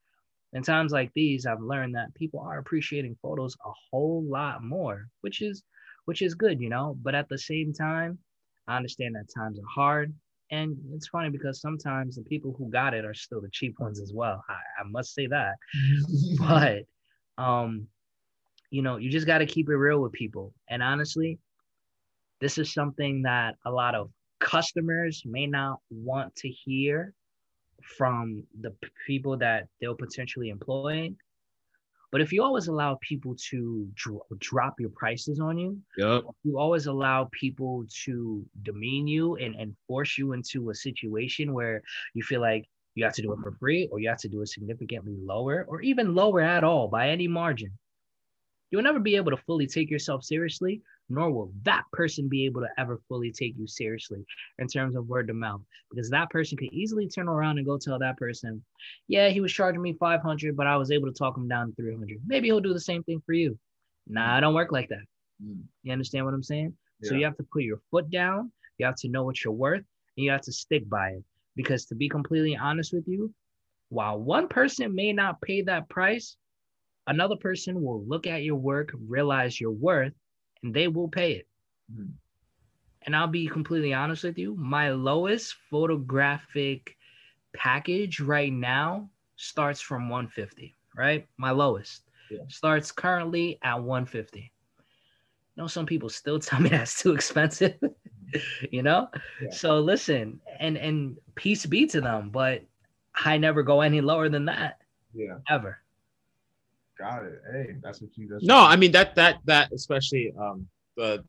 in times like these, I've learned that people are appreciating photos a whole lot more, which is which is good, you know. But at the same time, I understand that times are hard. And it's funny because sometimes the people who got it are still the cheap ones as well. I, I must say that. but um, you know, you just gotta keep it real with people. And honestly, this is something that a lot of customers may not want to hear from the people that they'll potentially employ. But if you always allow people to dro- drop your prices on you, yep. you always allow people to demean you and, and force you into a situation where you feel like you have to do it for free or you have to do it significantly lower or even lower at all by any margin. You'll never be able to fully take yourself seriously nor will that person be able to ever fully take you seriously in terms of word of mouth because that person could easily turn around and go tell that person yeah he was charging me 500 but i was able to talk him down to 300 maybe he'll do the same thing for you nah i don't work like that mm. you understand what i'm saying yeah. so you have to put your foot down you have to know what you're worth and you have to stick by it because to be completely honest with you while one person may not pay that price another person will look at your work realize your worth and they will pay it. Mm-hmm. And I'll be completely honest with you, my lowest photographic package right now starts from 150, right? My lowest yeah. starts currently at 150. You know, some people still tell me that's too expensive, you know? Yeah. So listen, and and peace be to them, but I never go any lower than that. Yeah. Ever. Got it. Hey, that's what you. That's no, I mean that that that especially um the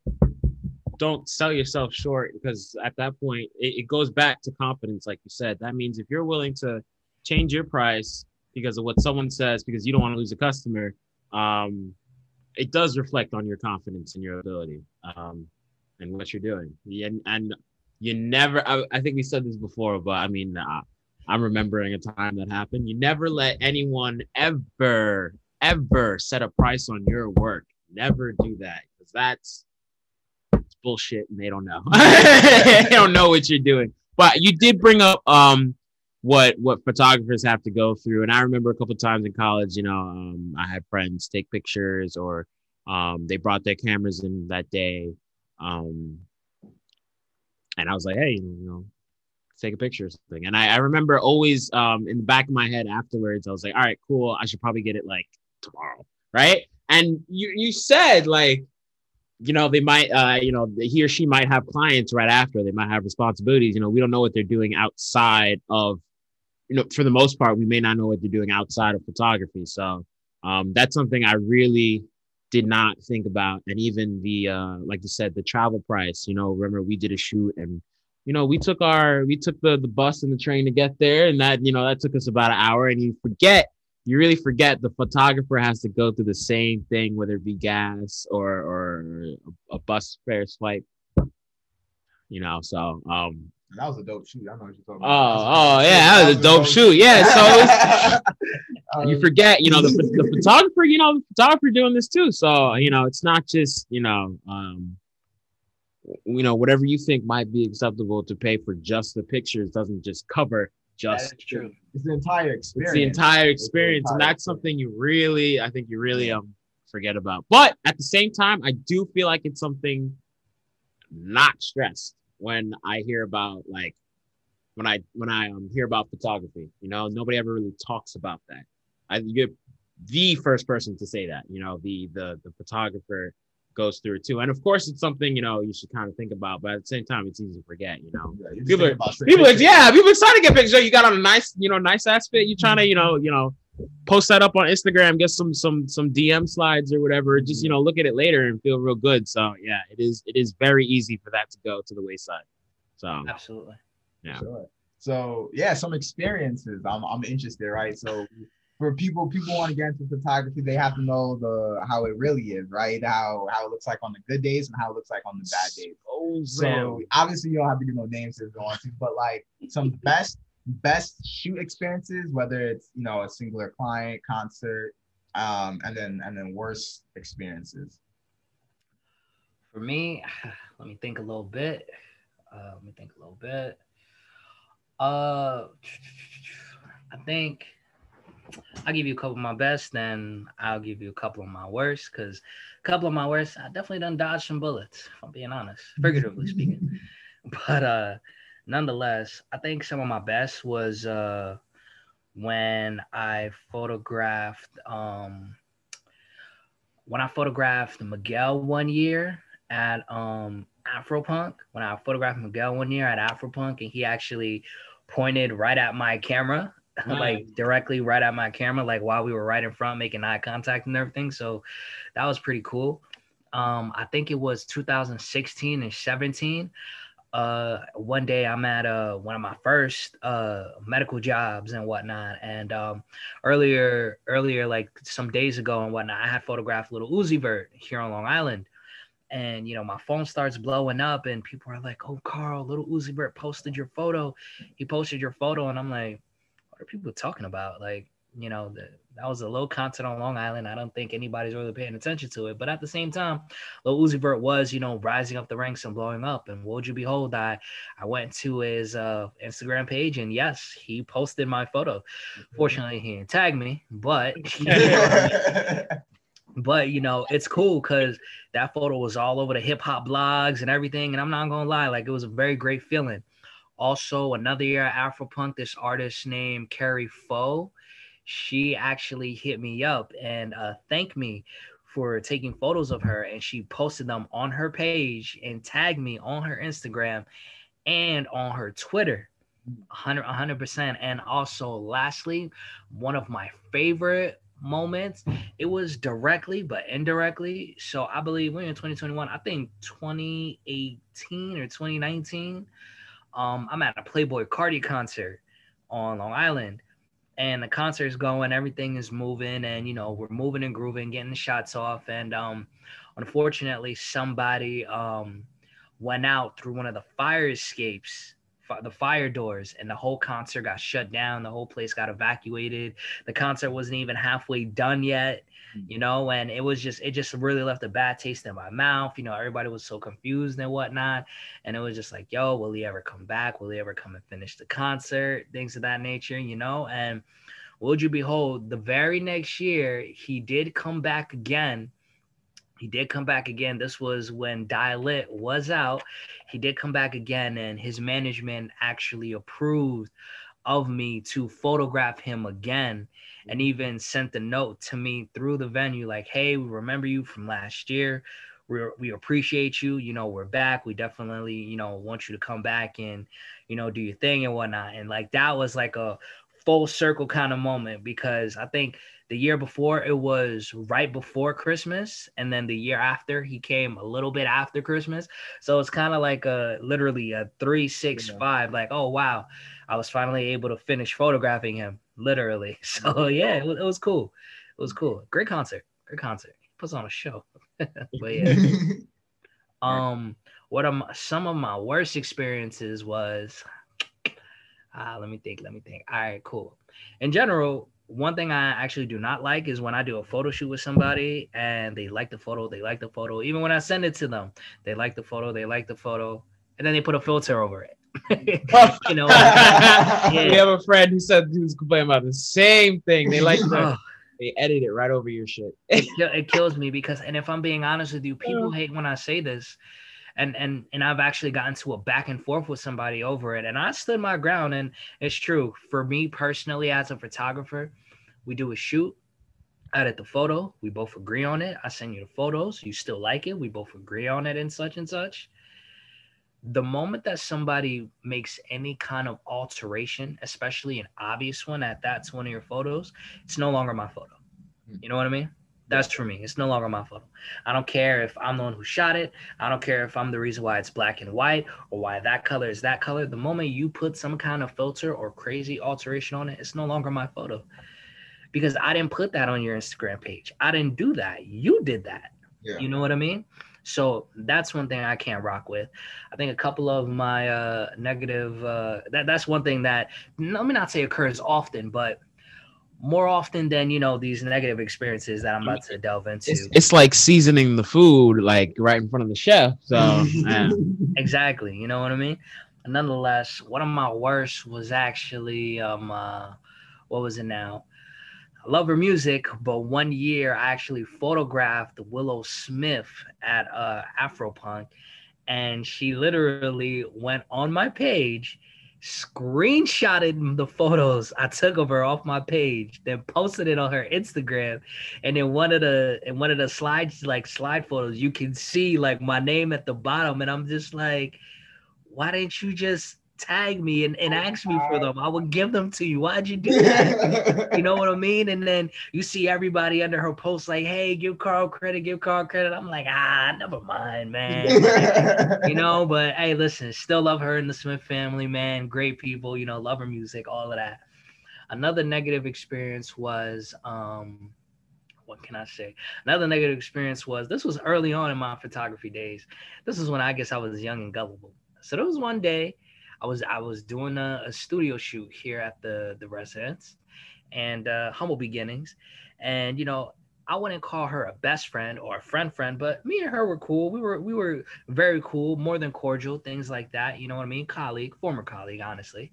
don't sell yourself short because at that point it, it goes back to confidence, like you said. That means if you're willing to change your price because of what someone says because you don't want to lose a customer, um, it does reflect on your confidence and your ability um, and what you're doing. And, and you never, I, I, think we said this before, but I mean, uh, I'm remembering a time that happened. You never let anyone ever ever set a price on your work. Never do that because that's it's bullshit and they don't know. they don't know what you're doing. But you did bring up um what what photographers have to go through. And I remember a couple times in college, you know, um, I had friends take pictures or um, they brought their cameras in that day. Um, and I was like, hey, you know, take a picture or something. And I, I remember always um, in the back of my head afterwards, I was like, all right, cool. I should probably get it like tomorrow, right? And you you said like, you know, they might, uh, you know, he or she might have clients right after. They might have responsibilities. You know, we don't know what they're doing outside of, you know, for the most part, we may not know what they're doing outside of photography. So um, that's something I really did not think about. And even the, uh, like you said, the travel price. You know, remember we did a shoot and you know, we took our we took the the bus and the train to get there, and that you know that took us about an hour. And you forget you really forget the photographer has to go through the same thing, whether it be gas or or a bus fare swipe. You know, so um that was a dope shoot. I know what you're talking about. Oh, oh yeah, that, was a dope, dope shoot. Yeah, so you forget, you know, the, the photographer, you know, the photographer doing this too. So you know, it's not just you know, um, you know, whatever you think might be acceptable to pay for just the pictures doesn't just cover just true. It's the entire experience. It's the entire experience, the entire and that's experience. something you really, I think, you really um forget about. But at the same time, I do feel like it's something not stressed when I hear about like when I when I um, hear about photography. You know, nobody ever really talks about that. I you get the first person to say that. You know, the the the photographer goes through it too. And of course, it's something you know you should kind of think about, but at the same time, it's easy to forget. You know, Yeah, you're people, are, about straight people, are, pictures. yeah, people excited to get pictures. You got on a nice, you know, nice ass fit. You trying to, you know, you know, post that up on Instagram, get some some some DM slides or whatever. Just you mm-hmm. know, look at it later and feel real good. So yeah, it is it is very easy for that to go to the wayside. So Absolutely. yeah. Sure. So yeah, some experiences. I'm I'm interested, right? So for people people want to get into photography, they have to know the how it really is, right? How how it looks like on the good days and how it looks like on the bad days. Oh, So obviously you don't have to give no names if you want to, but like some best best shoot experiences, whether it's you know a singular client, concert, um, and then and then worst experiences. For me, let me think a little bit. Uh, let me think a little bit. Uh, I think I'll give you a couple of my best, then I'll give you a couple of my worst. Because a couple of my worst, I definitely done dodged some bullets. If I'm being honest, figuratively speaking. But uh, nonetheless, I think some of my best was uh when I photographed um when I photographed Miguel one year at um Afropunk. When I photographed Miguel one year at Afropunk, and he actually pointed right at my camera, like directly right at my camera, like while we were right in front, making eye contact and everything. So that was pretty cool. Um, I think it was 2016 and 17. Uh, one day I'm at uh one of my first uh medical jobs and whatnot, and um earlier earlier like some days ago and whatnot, I had photographed Lil Uzi Vert here on Long Island. And you know, my phone starts blowing up, and people are like, "Oh, Carl, Lil Uzi Vert posted your photo. He posted your photo," and I'm like, "What are people talking about?" Like, you know, the, that was a low content on Long Island. I don't think anybody's really paying attention to it. But at the same time, Lil Uzi Vert was, you know, rising up the ranks and blowing up. And would you behold, I I went to his uh, Instagram page, and yes, he posted my photo. Fortunately, he didn't tag me, but but you know it's cool because that photo was all over the hip hop blogs and everything and i'm not gonna lie like it was a very great feeling also another year at afropunk this artist named Kari Faux she actually hit me up and uh, thanked me for taking photos of her and she posted them on her page and tagged me on her instagram and on her twitter. 100 100% and also lastly one of my favorite moments it was directly but indirectly. So i believe we're in 2021 i think 2018 or 2019 um i'm at a Playboi Carti concert on long island and the concert's going everything is moving and you know we're moving and grooving getting the shots off and um unfortunately somebody um went out through one of the fire escapes the fire doors and the whole concert got shut down the whole place got evacuated the concert wasn't even halfway done yet Mm-hmm. you know and it was just it just really left a bad taste in my mouth you know everybody was so confused and whatnot and it was just like yo will he ever come back? Will he ever come and finish the concert? Things of that nature you know and would you behold the very next year he did come back again. He did come back again. This was when Die Lit was out. He did come back again and his management actually approved of me to photograph him again and mm-hmm. even sent a note to me through the venue like hey we remember you from last year. We we appreciate you. You know we're back. We definitely you know want you to come back and you know do your thing and whatnot. And like that was like a full circle kind of moment because i think the year before it was right before christmas and then the year after he came a little bit after christmas. So it's kind of like a literally a three six five like oh wow i was finally able to finish photographing him literally. So yeah it was, it was cool. It was cool. Great concert. Great concert. He puts on a show. But yeah. Um what am some of my worst experiences was ah let me think let me think. All right cool. In general one thing i actually do not like is when i do a photo shoot with somebody and they like the photo they like the photo. Even when i send it to them they like the photo they like the photo and then they put a filter over it. You know? We have a friend who said he was complaining about the same thing. They like the, they edit it right over your shit. it, it kills me because and if i'm being honest with you people hate when i say this and and and i've actually gotten to a back and forth with somebody over it and i stood my ground and it's true for me personally as a photographer we do a shoot edit the photo. We both agree on it. I send you the photos. You still like it. We both agree on it and such and such. The moment that somebody makes any kind of alteration, especially an obvious one that that's one of your photos, it's no longer my photo. Hmm. You know what I mean? That's for me. It's no longer my photo. I don't care if I'm the one who shot it. I don't care if I'm the reason why it's black and white or why that color is that color. The moment you put some kind of filter or crazy alteration on it, it's no longer my photo because I didn't put that on your Instagram page. I didn't do that. You did that. Yeah. You know what I mean? So that's one thing I can't rock with. I think a couple of my uh, negative uh, that that's one thing that let me not say occurs often, but more often than you know these negative experiences that I'm about to delve into. It's, it's like seasoning the food like right in front of the chef. So exactly, you know what I mean. Nonetheless, one of my worst was actually um uh, what was it now? I love her music, but one year I actually photographed Willow Smith at uh Afropunk, and she literally went on my page, screenshotted the photos I took of her off my page, then posted it on her Instagram, and then one of the in one of the slides like slide photos, you can see like my name at the bottom, and I'm just like, why didn't you just tag me and, and ask me for them? I would give them to you. Why'd you do that? you know what I mean? And then you see everybody under her post like, hey, give Carl credit, give Carl credit. I'm like, ah, never mind, man. you know, but hey, listen, still love her and the Smith family, man. Great people, you know, love her music, all of that. Another negative experience was um what can I say? Another negative experience was this was early on in my photography days. This is when I guess I was young and gullible. So there was one day I was I was doing a, a studio shoot here at the the residence and uh, humble beginnings. And you know, I wouldn't call her a best friend or a friend friend, but me and her were cool. We were we were very cool, more than cordial, things like that. You know what I mean? Colleague, former colleague, honestly.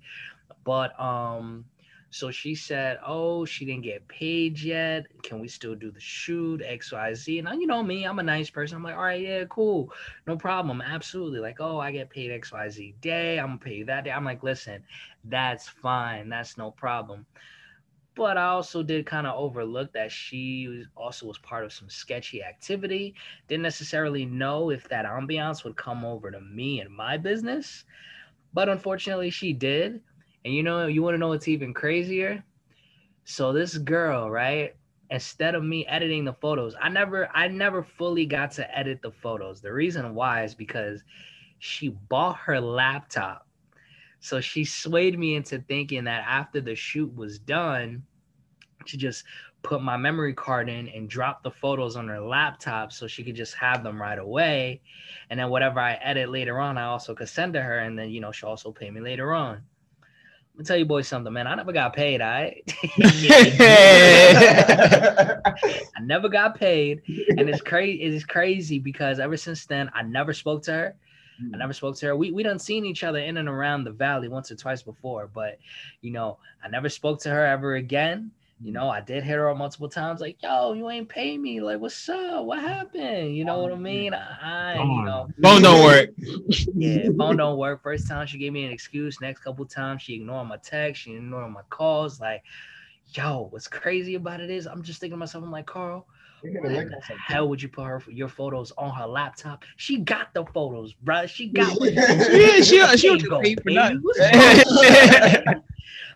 But um, so she said, "Oh, she didn't get paid yet. Can we still do the shoot? X, Y, Z." And you know me, I'm a nice person. I'm like, "All right, yeah, cool, no problem, absolutely." Like, "Oh, I get paid X, Y, Z day. I'm gonna pay you that day." I'm like, "Listen, that's fine. That's no problem." But I also did kind of overlook that she was also was part of some sketchy activity. Didn't necessarily know if that ambiance would come over to me and my business, but unfortunately, she did. And you know, you want to know what's even crazier? So this girl, right? Instead of me editing the photos, I never I never fully got to edit the photos. The reason why is because she bought her laptop. So she swayed me into thinking that after the shoot was done, to just put my memory card in and drop the photos on her laptop so she could just have them right away. And then whatever I edit later on, I also could send to her. And then, you know, she'll also pay me later on. I'm gonna tell you boys something, man. I never got paid, right? I never got paid. And it's crazy, it's crazy because ever since then, I never spoke to her. I mm. never spoke to her. We we done seen each other in and around the valley once or twice before, but you know, I never spoke to her ever again. You know, I did hit her up multiple times, like, "Yo, you ain't pay me. Like, what's up? What happened? You know what I mean? I, I you know, Phone don't work. yeah, phone don't work. First time she gave me an excuse. Next couple times she ignored my text. She ignored my calls. Like, yo, what's crazy about it is I'm just thinking to myself, I'm like, Carl, why the hell would you put her your photos on her laptop? She got the photos, bro. She got what Yeah, she she There don't you go, for baby. nothing.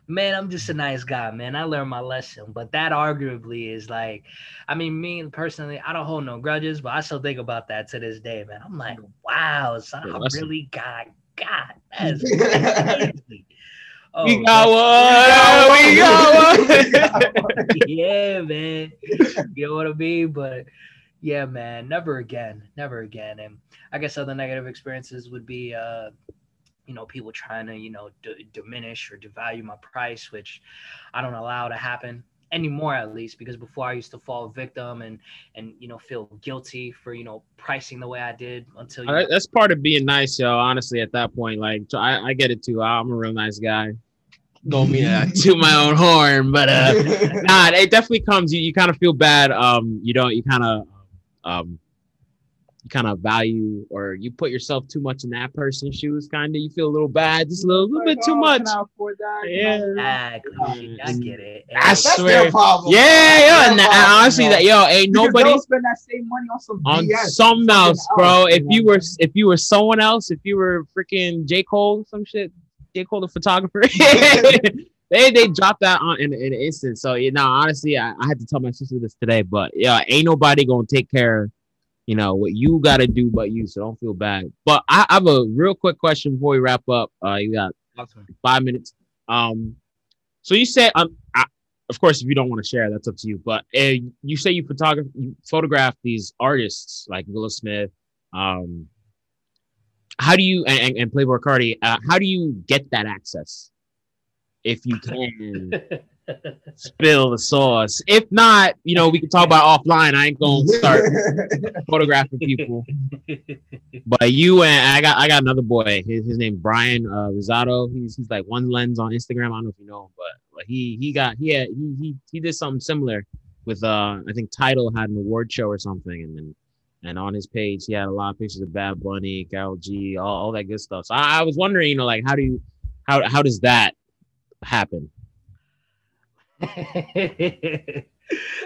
Man, I'm just a nice guy, man. I learned my lesson, but that arguably is like, I mean, me personally, I don't hold no grudges, but I still think about that to this day, man. I'm like, wow, son, I really got got that's crazy. Oh, we got one. We got one. yeah, man. You know what I mean? But yeah, man, never again, never again. And I guess other negative experiences would be, uh, you know, people trying to, you know, d- diminish or devalue my price, which I don't allow to happen anymore, at least, because before I used to fall victim and and you know feel guilty for you know pricing the way I did until you. That's part of being nice, yo. Honestly, at that point, like so I, I get it too. I'm a real nice guy. Don't mean to my own horn, but uh, nah, it definitely comes. You, you kind of feel bad. Um, you don't. You kind of um, you kind of value or you put yourself too much in that person's shoes, kind of you feel a little bad, just a little, little bit too Oh, much. can I afford that? Yeah. Exactly. I Mm. get it. I That's swear. their problem. Yeah, That's yeah, and, and honestly, that yo, ain't nobody they'll spend that same money on some on BS, something else, bro. If you were if you were someone else, if you were freaking J Cole, some shit, J Cole the photographer, they they dropped that on in, in an instant. So you know, honestly, I, I had to tell my sister this today, but yeah, ain't nobody gonna take care, you know, what you gotta do but you. So don't feel bad. But I, I have a real quick question before we wrap up. Uh, you got awesome. five minutes. Um, so you said, um, I, of course, if you don't want to share, that's up to you. But uh, you say you photograph, you photograph these artists like Willow Smith. Um, how do you and, and, and Playboi Carti? Uh, how do you get that access? If you can spill the sauce. If not, you know, we can talk about offline. I ain't gonna start photographing people. But you and I got I got another boy. His, his name Brian uh, Rosado. He's he's like one lens on Instagram. I don't know if you know, him, but he he got he had, he he he did something similar with uh I think Title had an award show or something, and then and on his page he had a lot of pictures of Bad Bunny, Karol G, all, all that good stuff. So I, I was wondering, you know, like how do you how how does that happen?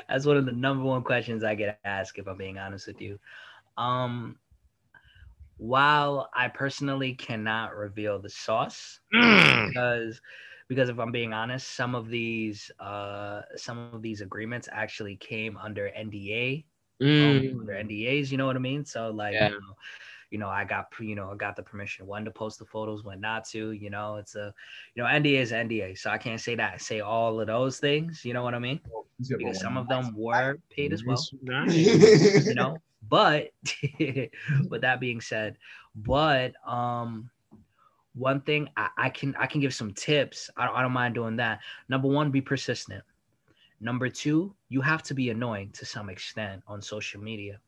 That's one of the number one questions I get asked, if I'm being honest with you. Um, while I personally cannot reveal the sauce, Mm. because because if I'm being honest, some of these uh some of these agreements actually came under NDA um, Mm. under NDAs. You know what I mean? So like, Yeah. you, know, you know, I got you know I got the permission when to post the photos, when not to. You know, it's a you know NDA is NDA, so I can't say that. Say all of those things. You know what I mean? Because some of them were paid as well. You know, but with that being said, but um. One thing I, I can I can give some tips. I I don't mind doing that. Number one, be persistent. Number two, you have to be annoying to some extent on social media.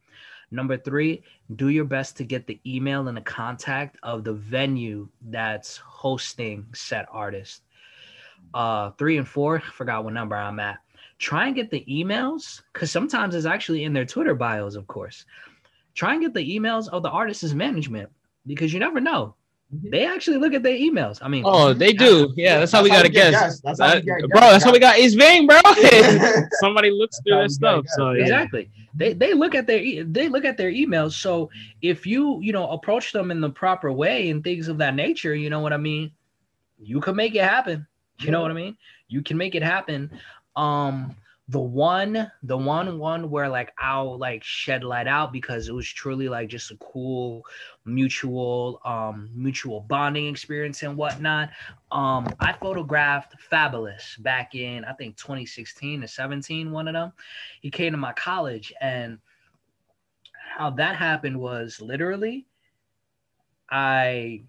Number three, do your best to get the email and the contact of the venue that's hosting said artist. Uh, three and four, forgot what number I'm at. Try and get the emails because sometimes it's actually in their Twitter bios, of course. Try and get the emails of the artist's management because you never know. They actually look at their emails. I mean, Oh, they do. Yeah, that's how we gotta get guess. guessed. That's how we That- get bro, guessed. that's how we got Is Ving, bro. Somebody looks through how their stuff. get So yeah. exactly they they look at their e- they look at their emails so if you you know approach them in the proper way and things of that nature you know what i mean you can make it happen you know what i mean you can make it happen um the one the one one where like i'll like shed light out because it was truly like just a cool mutual um mutual bonding experience and whatnot. Um i photographed Fabolous back in i think 2016 to 17 one of them. He came to my college and how that happened was literally i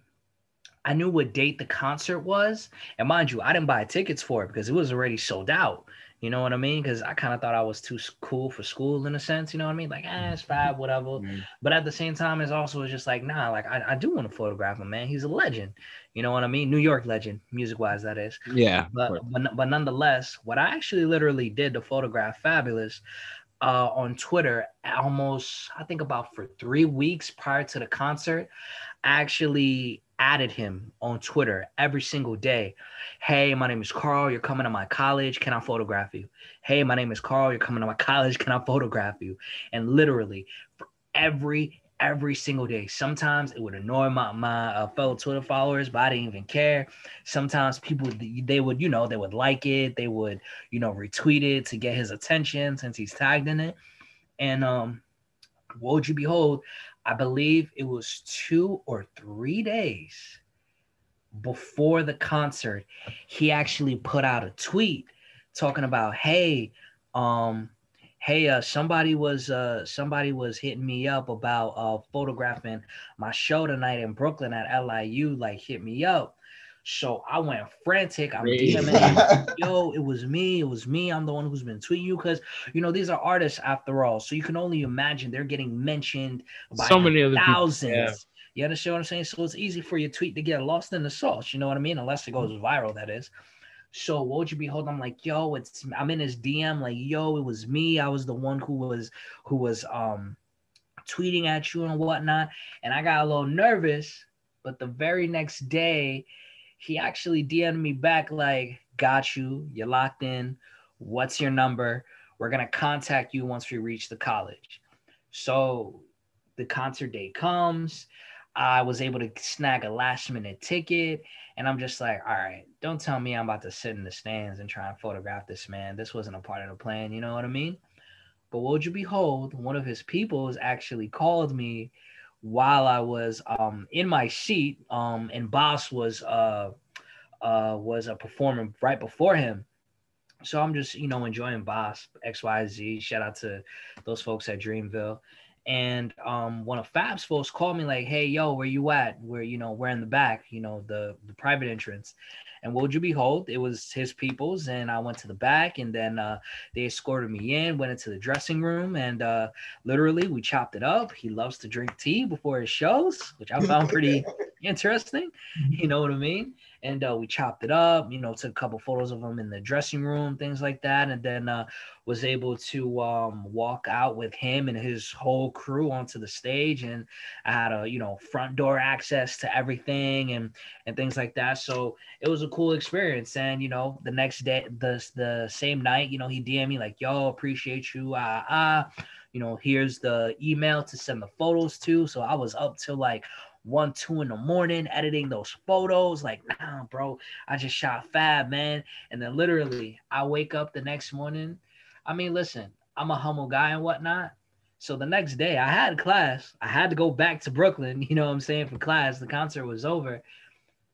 i knew what date the concert was. And mind you i didn't buy tickets for it because it was already sold out you know what i mean? Because i kind of thought i was too cool for school in a sense you know what i mean? Like eh, it's fab whatever. Mm. but at the same time it's also just like nah like i, I do want to photograph him man. He's a legend. You know what i mean? New york legend music wise that is. Yeah. but, but but nonetheless, what I actually literally did to photograph Fabolous uh, on Twitter almost I think about for three weeks prior to the concert, I actually added him on Twitter every single day. Hey, my name is Carl. You're coming to my college. Can I photograph you? Hey, my name is Carl. You're coming to my college. Can I photograph you? And literally for every every single day. Sometimes it would annoy my my uh, fellow Twitter followers, but I didn't even care sometimes people they would you know they would like it they would you know retweet it to get his attention since he's tagged in it and um would you behold i believe it was two or three days before the concert he actually put out a tweet talking about hey um hey uh somebody was uh somebody was hitting me up about uh photographing my show tonight in brooklyn at liu like hit me up so i went frantic i'm dming him yo, it was me. It was me. I'm the one who's been tweeting you because you know these are artists after all. So you can only imagine they're getting mentioned by So many other people, thousands. yeah. You understand what I'm saying? So it's easy for your tweet to get lost in the sauce. You know what I mean? Unless it goes viral, that is. So what would you be holding? I'm like, yo, it's I'm in his DM, like, yo, it was me. I was the one who was who was um tweeting at you and whatnot. And I got a little nervous, but the very next day, he actually DM'd me back like, got you, you're locked in. What's your number? We're gonna contact you once we reach the college. So the concert day comes. I was able to snag a last minute ticket. And I'm just like, all right, don't tell me I'm about to sit in the stands and try and photograph this man. This wasn't a part of the plan. You know what I mean? But would you behold, one of his peoples actually called me while I was um, in my seat, um, and Bas was uh, uh, was a performing right before him. So I'm just you know enjoying Bas X Y Z. Shout out to those folks at Dreamville and um, one of Fab's folks called me like, "Hey, yo, where you at? Where you know, we're in the back, you know, the the private entrance." And would you behold? It was his people's, and I went to the back, and then uh, they escorted me in, went into the dressing room, and uh, literally we chopped it up. He loves to drink tea before his shows, which I found pretty interesting. You know what I mean? And uh, we chopped it up. You know, took a couple photos of him in the dressing room, things like that, and then uh, was able to um, walk out with him and his whole crew onto the stage, and I had a you know front door access to everything and and things like that. So it was a cool experience. And you know, the next day, the the same night, you know, he DM me like, "Yo, appreciate you." Ah ah. You know, here's the email to send the photos to. So I was up till like one, two in the morning editing those photos. Like, nah, bro, I just shot fab, man. And then literally, I wake up the next morning. I mean, listen, I'm a humble guy and whatnot. So the next day, I had class. I had to go back to Brooklyn, you know what I'm saying, for class. The concert was over.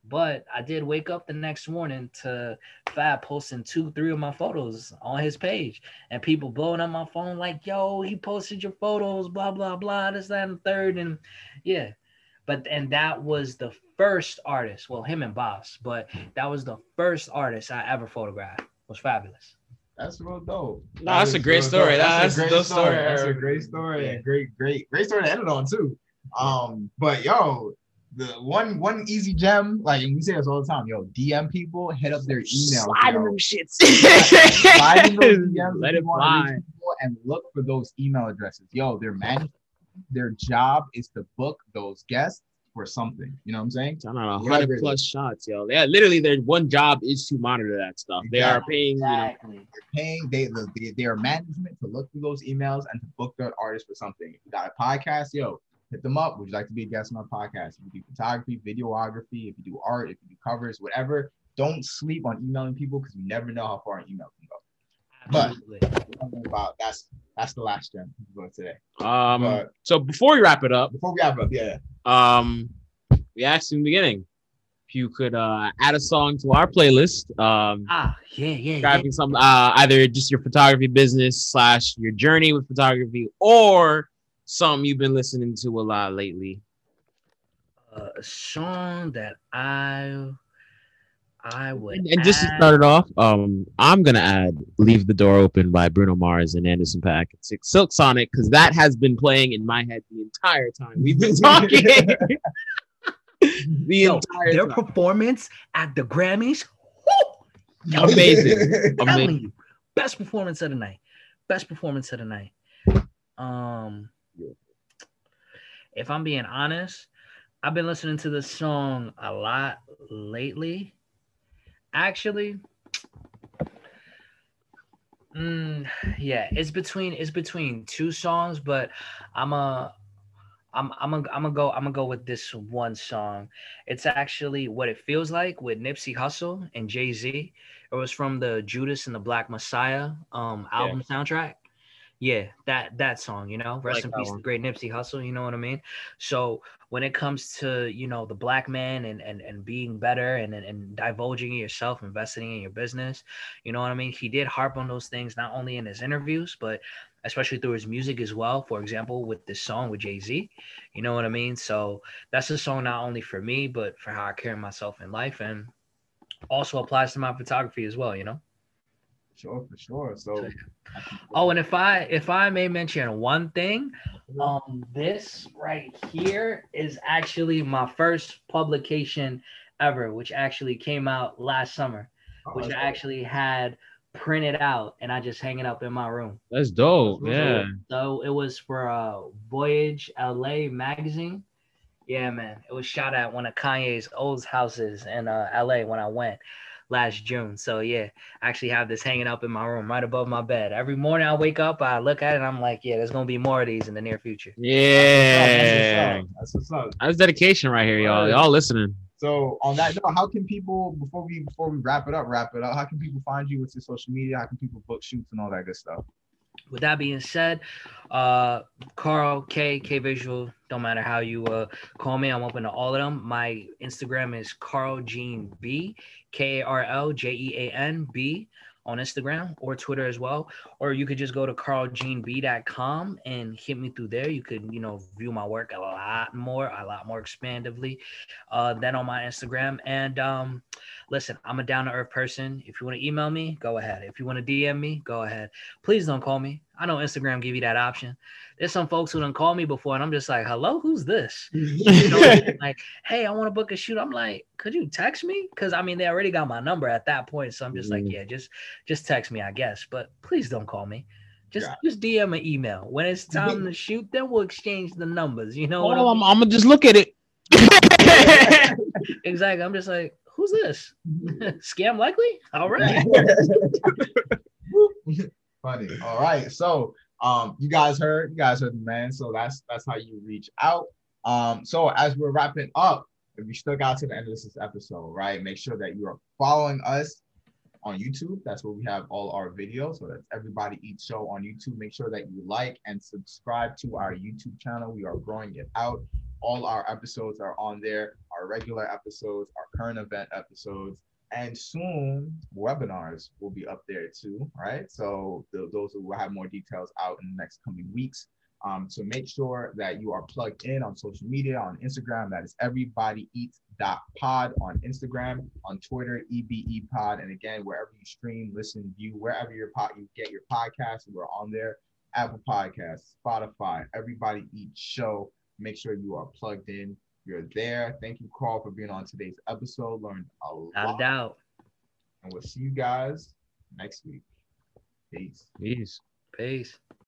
But I did wake up the next morning to Fab posting two, three of my photos on his page, and people blowing up my phone like, "Yo, he posted your photos, blah blah blah, this that and the third. And yeah, but and that was the first artist well him and Bas but that was the first artist i ever photographed it was Fabolous that's real dope. No, that's a great story. That's, that's, a great story. That's a great story. Yeah. Great, great, great story to end it on too. Um, but yo, the one one easy gem, like we say this all the time, yo, DM people, hit up their email. Slide them shits. Slide in those DMs Let it fly. And look for those email addresses. Yo, they're managed their job is to book those guests for something. You know what I'm saying? I don't know, 100 plus shots, yo. Yeah, literally, their one job is to monitor that stuff. Exactly. They are paying, exactly. you know, they're paying. They, they they are management to look through those emails and to book their artist for something. If you got a podcast, yo, hit them up. Would you like to be a guest on our podcast? If you do photography, videography, if you do art, if you do covers, whatever, don't sleep on emailing people because you never know how far an email can go. But about that's that's the last gem for today. Um. But so before we wrap it up, before we wrap up, yeah. Um, we asked in the beginning if you could uh, add a song to our playlist. Um, ah, yeah, yeah. Describing yeah. some uh, either just your photography business slash your journey with photography, or something you've been listening to a lot lately. Uh, a song that I I would. And, and just to start it off, um, I'm gonna add "Leave the Door Open" by Bruno Mars and Anderson .Paak and Silk Sonic because that has been playing in my head the entire time we've been talking. the Yo, entire their time. performance at the Grammys, whoo, amazing, amazing. You, best performance of the night, best performance of the night. Um, if I'm being honest, I've been listening to this song a lot lately actually mm, yeah it's between it's between two songs but i'm a I'm I'm gonna I'm gonna go I'm gonna go with this one song. It's actually what it feels like with Nipsey Hussle and Jay Z. It was from the Judas and the Black Messiah um album yeah. soundtrack. Yeah, that that song, you know, rest like in peace, the great Nipsey Hussle. You know what I mean? So when it comes to you know the black man and and, and being better and, and and divulging yourself, investing in your business, you know what I mean? He did harp on those things not only in his interviews, but especially through his music as well. For example, with this song with Jay Z, you know what I mean? So that's a song not only for me, but for how I carry myself in life, and also applies to my photography as well. You know sure, for sure. So, oh, and if I if I may mention one thing, um, this right here is actually my first publication ever, which actually came out last summer, oh, which I actually had printed out and I just hang it up in my room. That's dope. That's Yeah. So it was for uh Voyage LA magazine. Yeah, man. It was shot at one of Kanye's old houses in uh LA when I went last June. So yeah, I actually have this hanging up in my room right above my bed. Every morning I wake up, I look at it, and I'm like, yeah, there's gonna be more of these in the near future. Yeah. That's what's up. That's dedication right here, y'all. Y'all listening. So on that note, how can people before we before we wrap it up, wrap it up? How can people find you with your social media? How can people book shoots and all that good stuff? With that being said, uh Carl K K Visual, don't matter how you uh call me, I'm open to all of them. My Instagram is Carl Jean B, K A R L J E A N B on Instagram or Twitter as well. Or you could just go to carljeanb.com and hit me through there. You could, you know, view my work a lot more, a lot more expandively uh, than on my Instagram. And um, listen, I'm a down to earth person. If you want to email me, go ahead. If you want to DM me, go ahead. Please don't call me. I know Instagram give you that option. There's some folks who don't call me before, and I'm just like, "Hello, who's this?" You know, like, "Hey, I want to book a shoot." I'm like, "Could you text me?" Because I mean, they already got my number at that point, so I'm just like, Mhm. "Yeah, just just text me, I guess." But please don't call me. Just Got just DM an email. When it's time to shoot, then we'll exchange the numbers. You know what I Oh, I'm. I'm gonna just look at it. Exactly. I'm just like, who's this? Scam likely? All right. Funny. All right. So um you guys heard you guys heard the man. So that's that's how you reach out. Um so as we're wrapping up, if you stuck out to the end of this episode, right? Make sure that you are following us on YouTube. That's where we have all our videos. So that's everybody eats show on YouTube. Make sure that you like and subscribe to our YouTube channel. We are growing it out. All our episodes are on there, our regular episodes, our current event episodes, and soon webinars will be up there too, right? So th- those will have more details out in the next coming weeks. Um, so make sure that you are plugged in on social media, on Instagram. That is everybodyeats.pod on Instagram, on Twitter, EBE pod. And again, wherever you stream, listen, view, wherever your pod you get your podcast, we're on there. Apple Podcasts, Spotify, Everybody Eats Show. Make sure you are plugged in. You're there. Thank you, Carl, for being on today's episode. Learned a lot. Not a doubt. And we'll see you guys next week. Peace. Peace. Peace.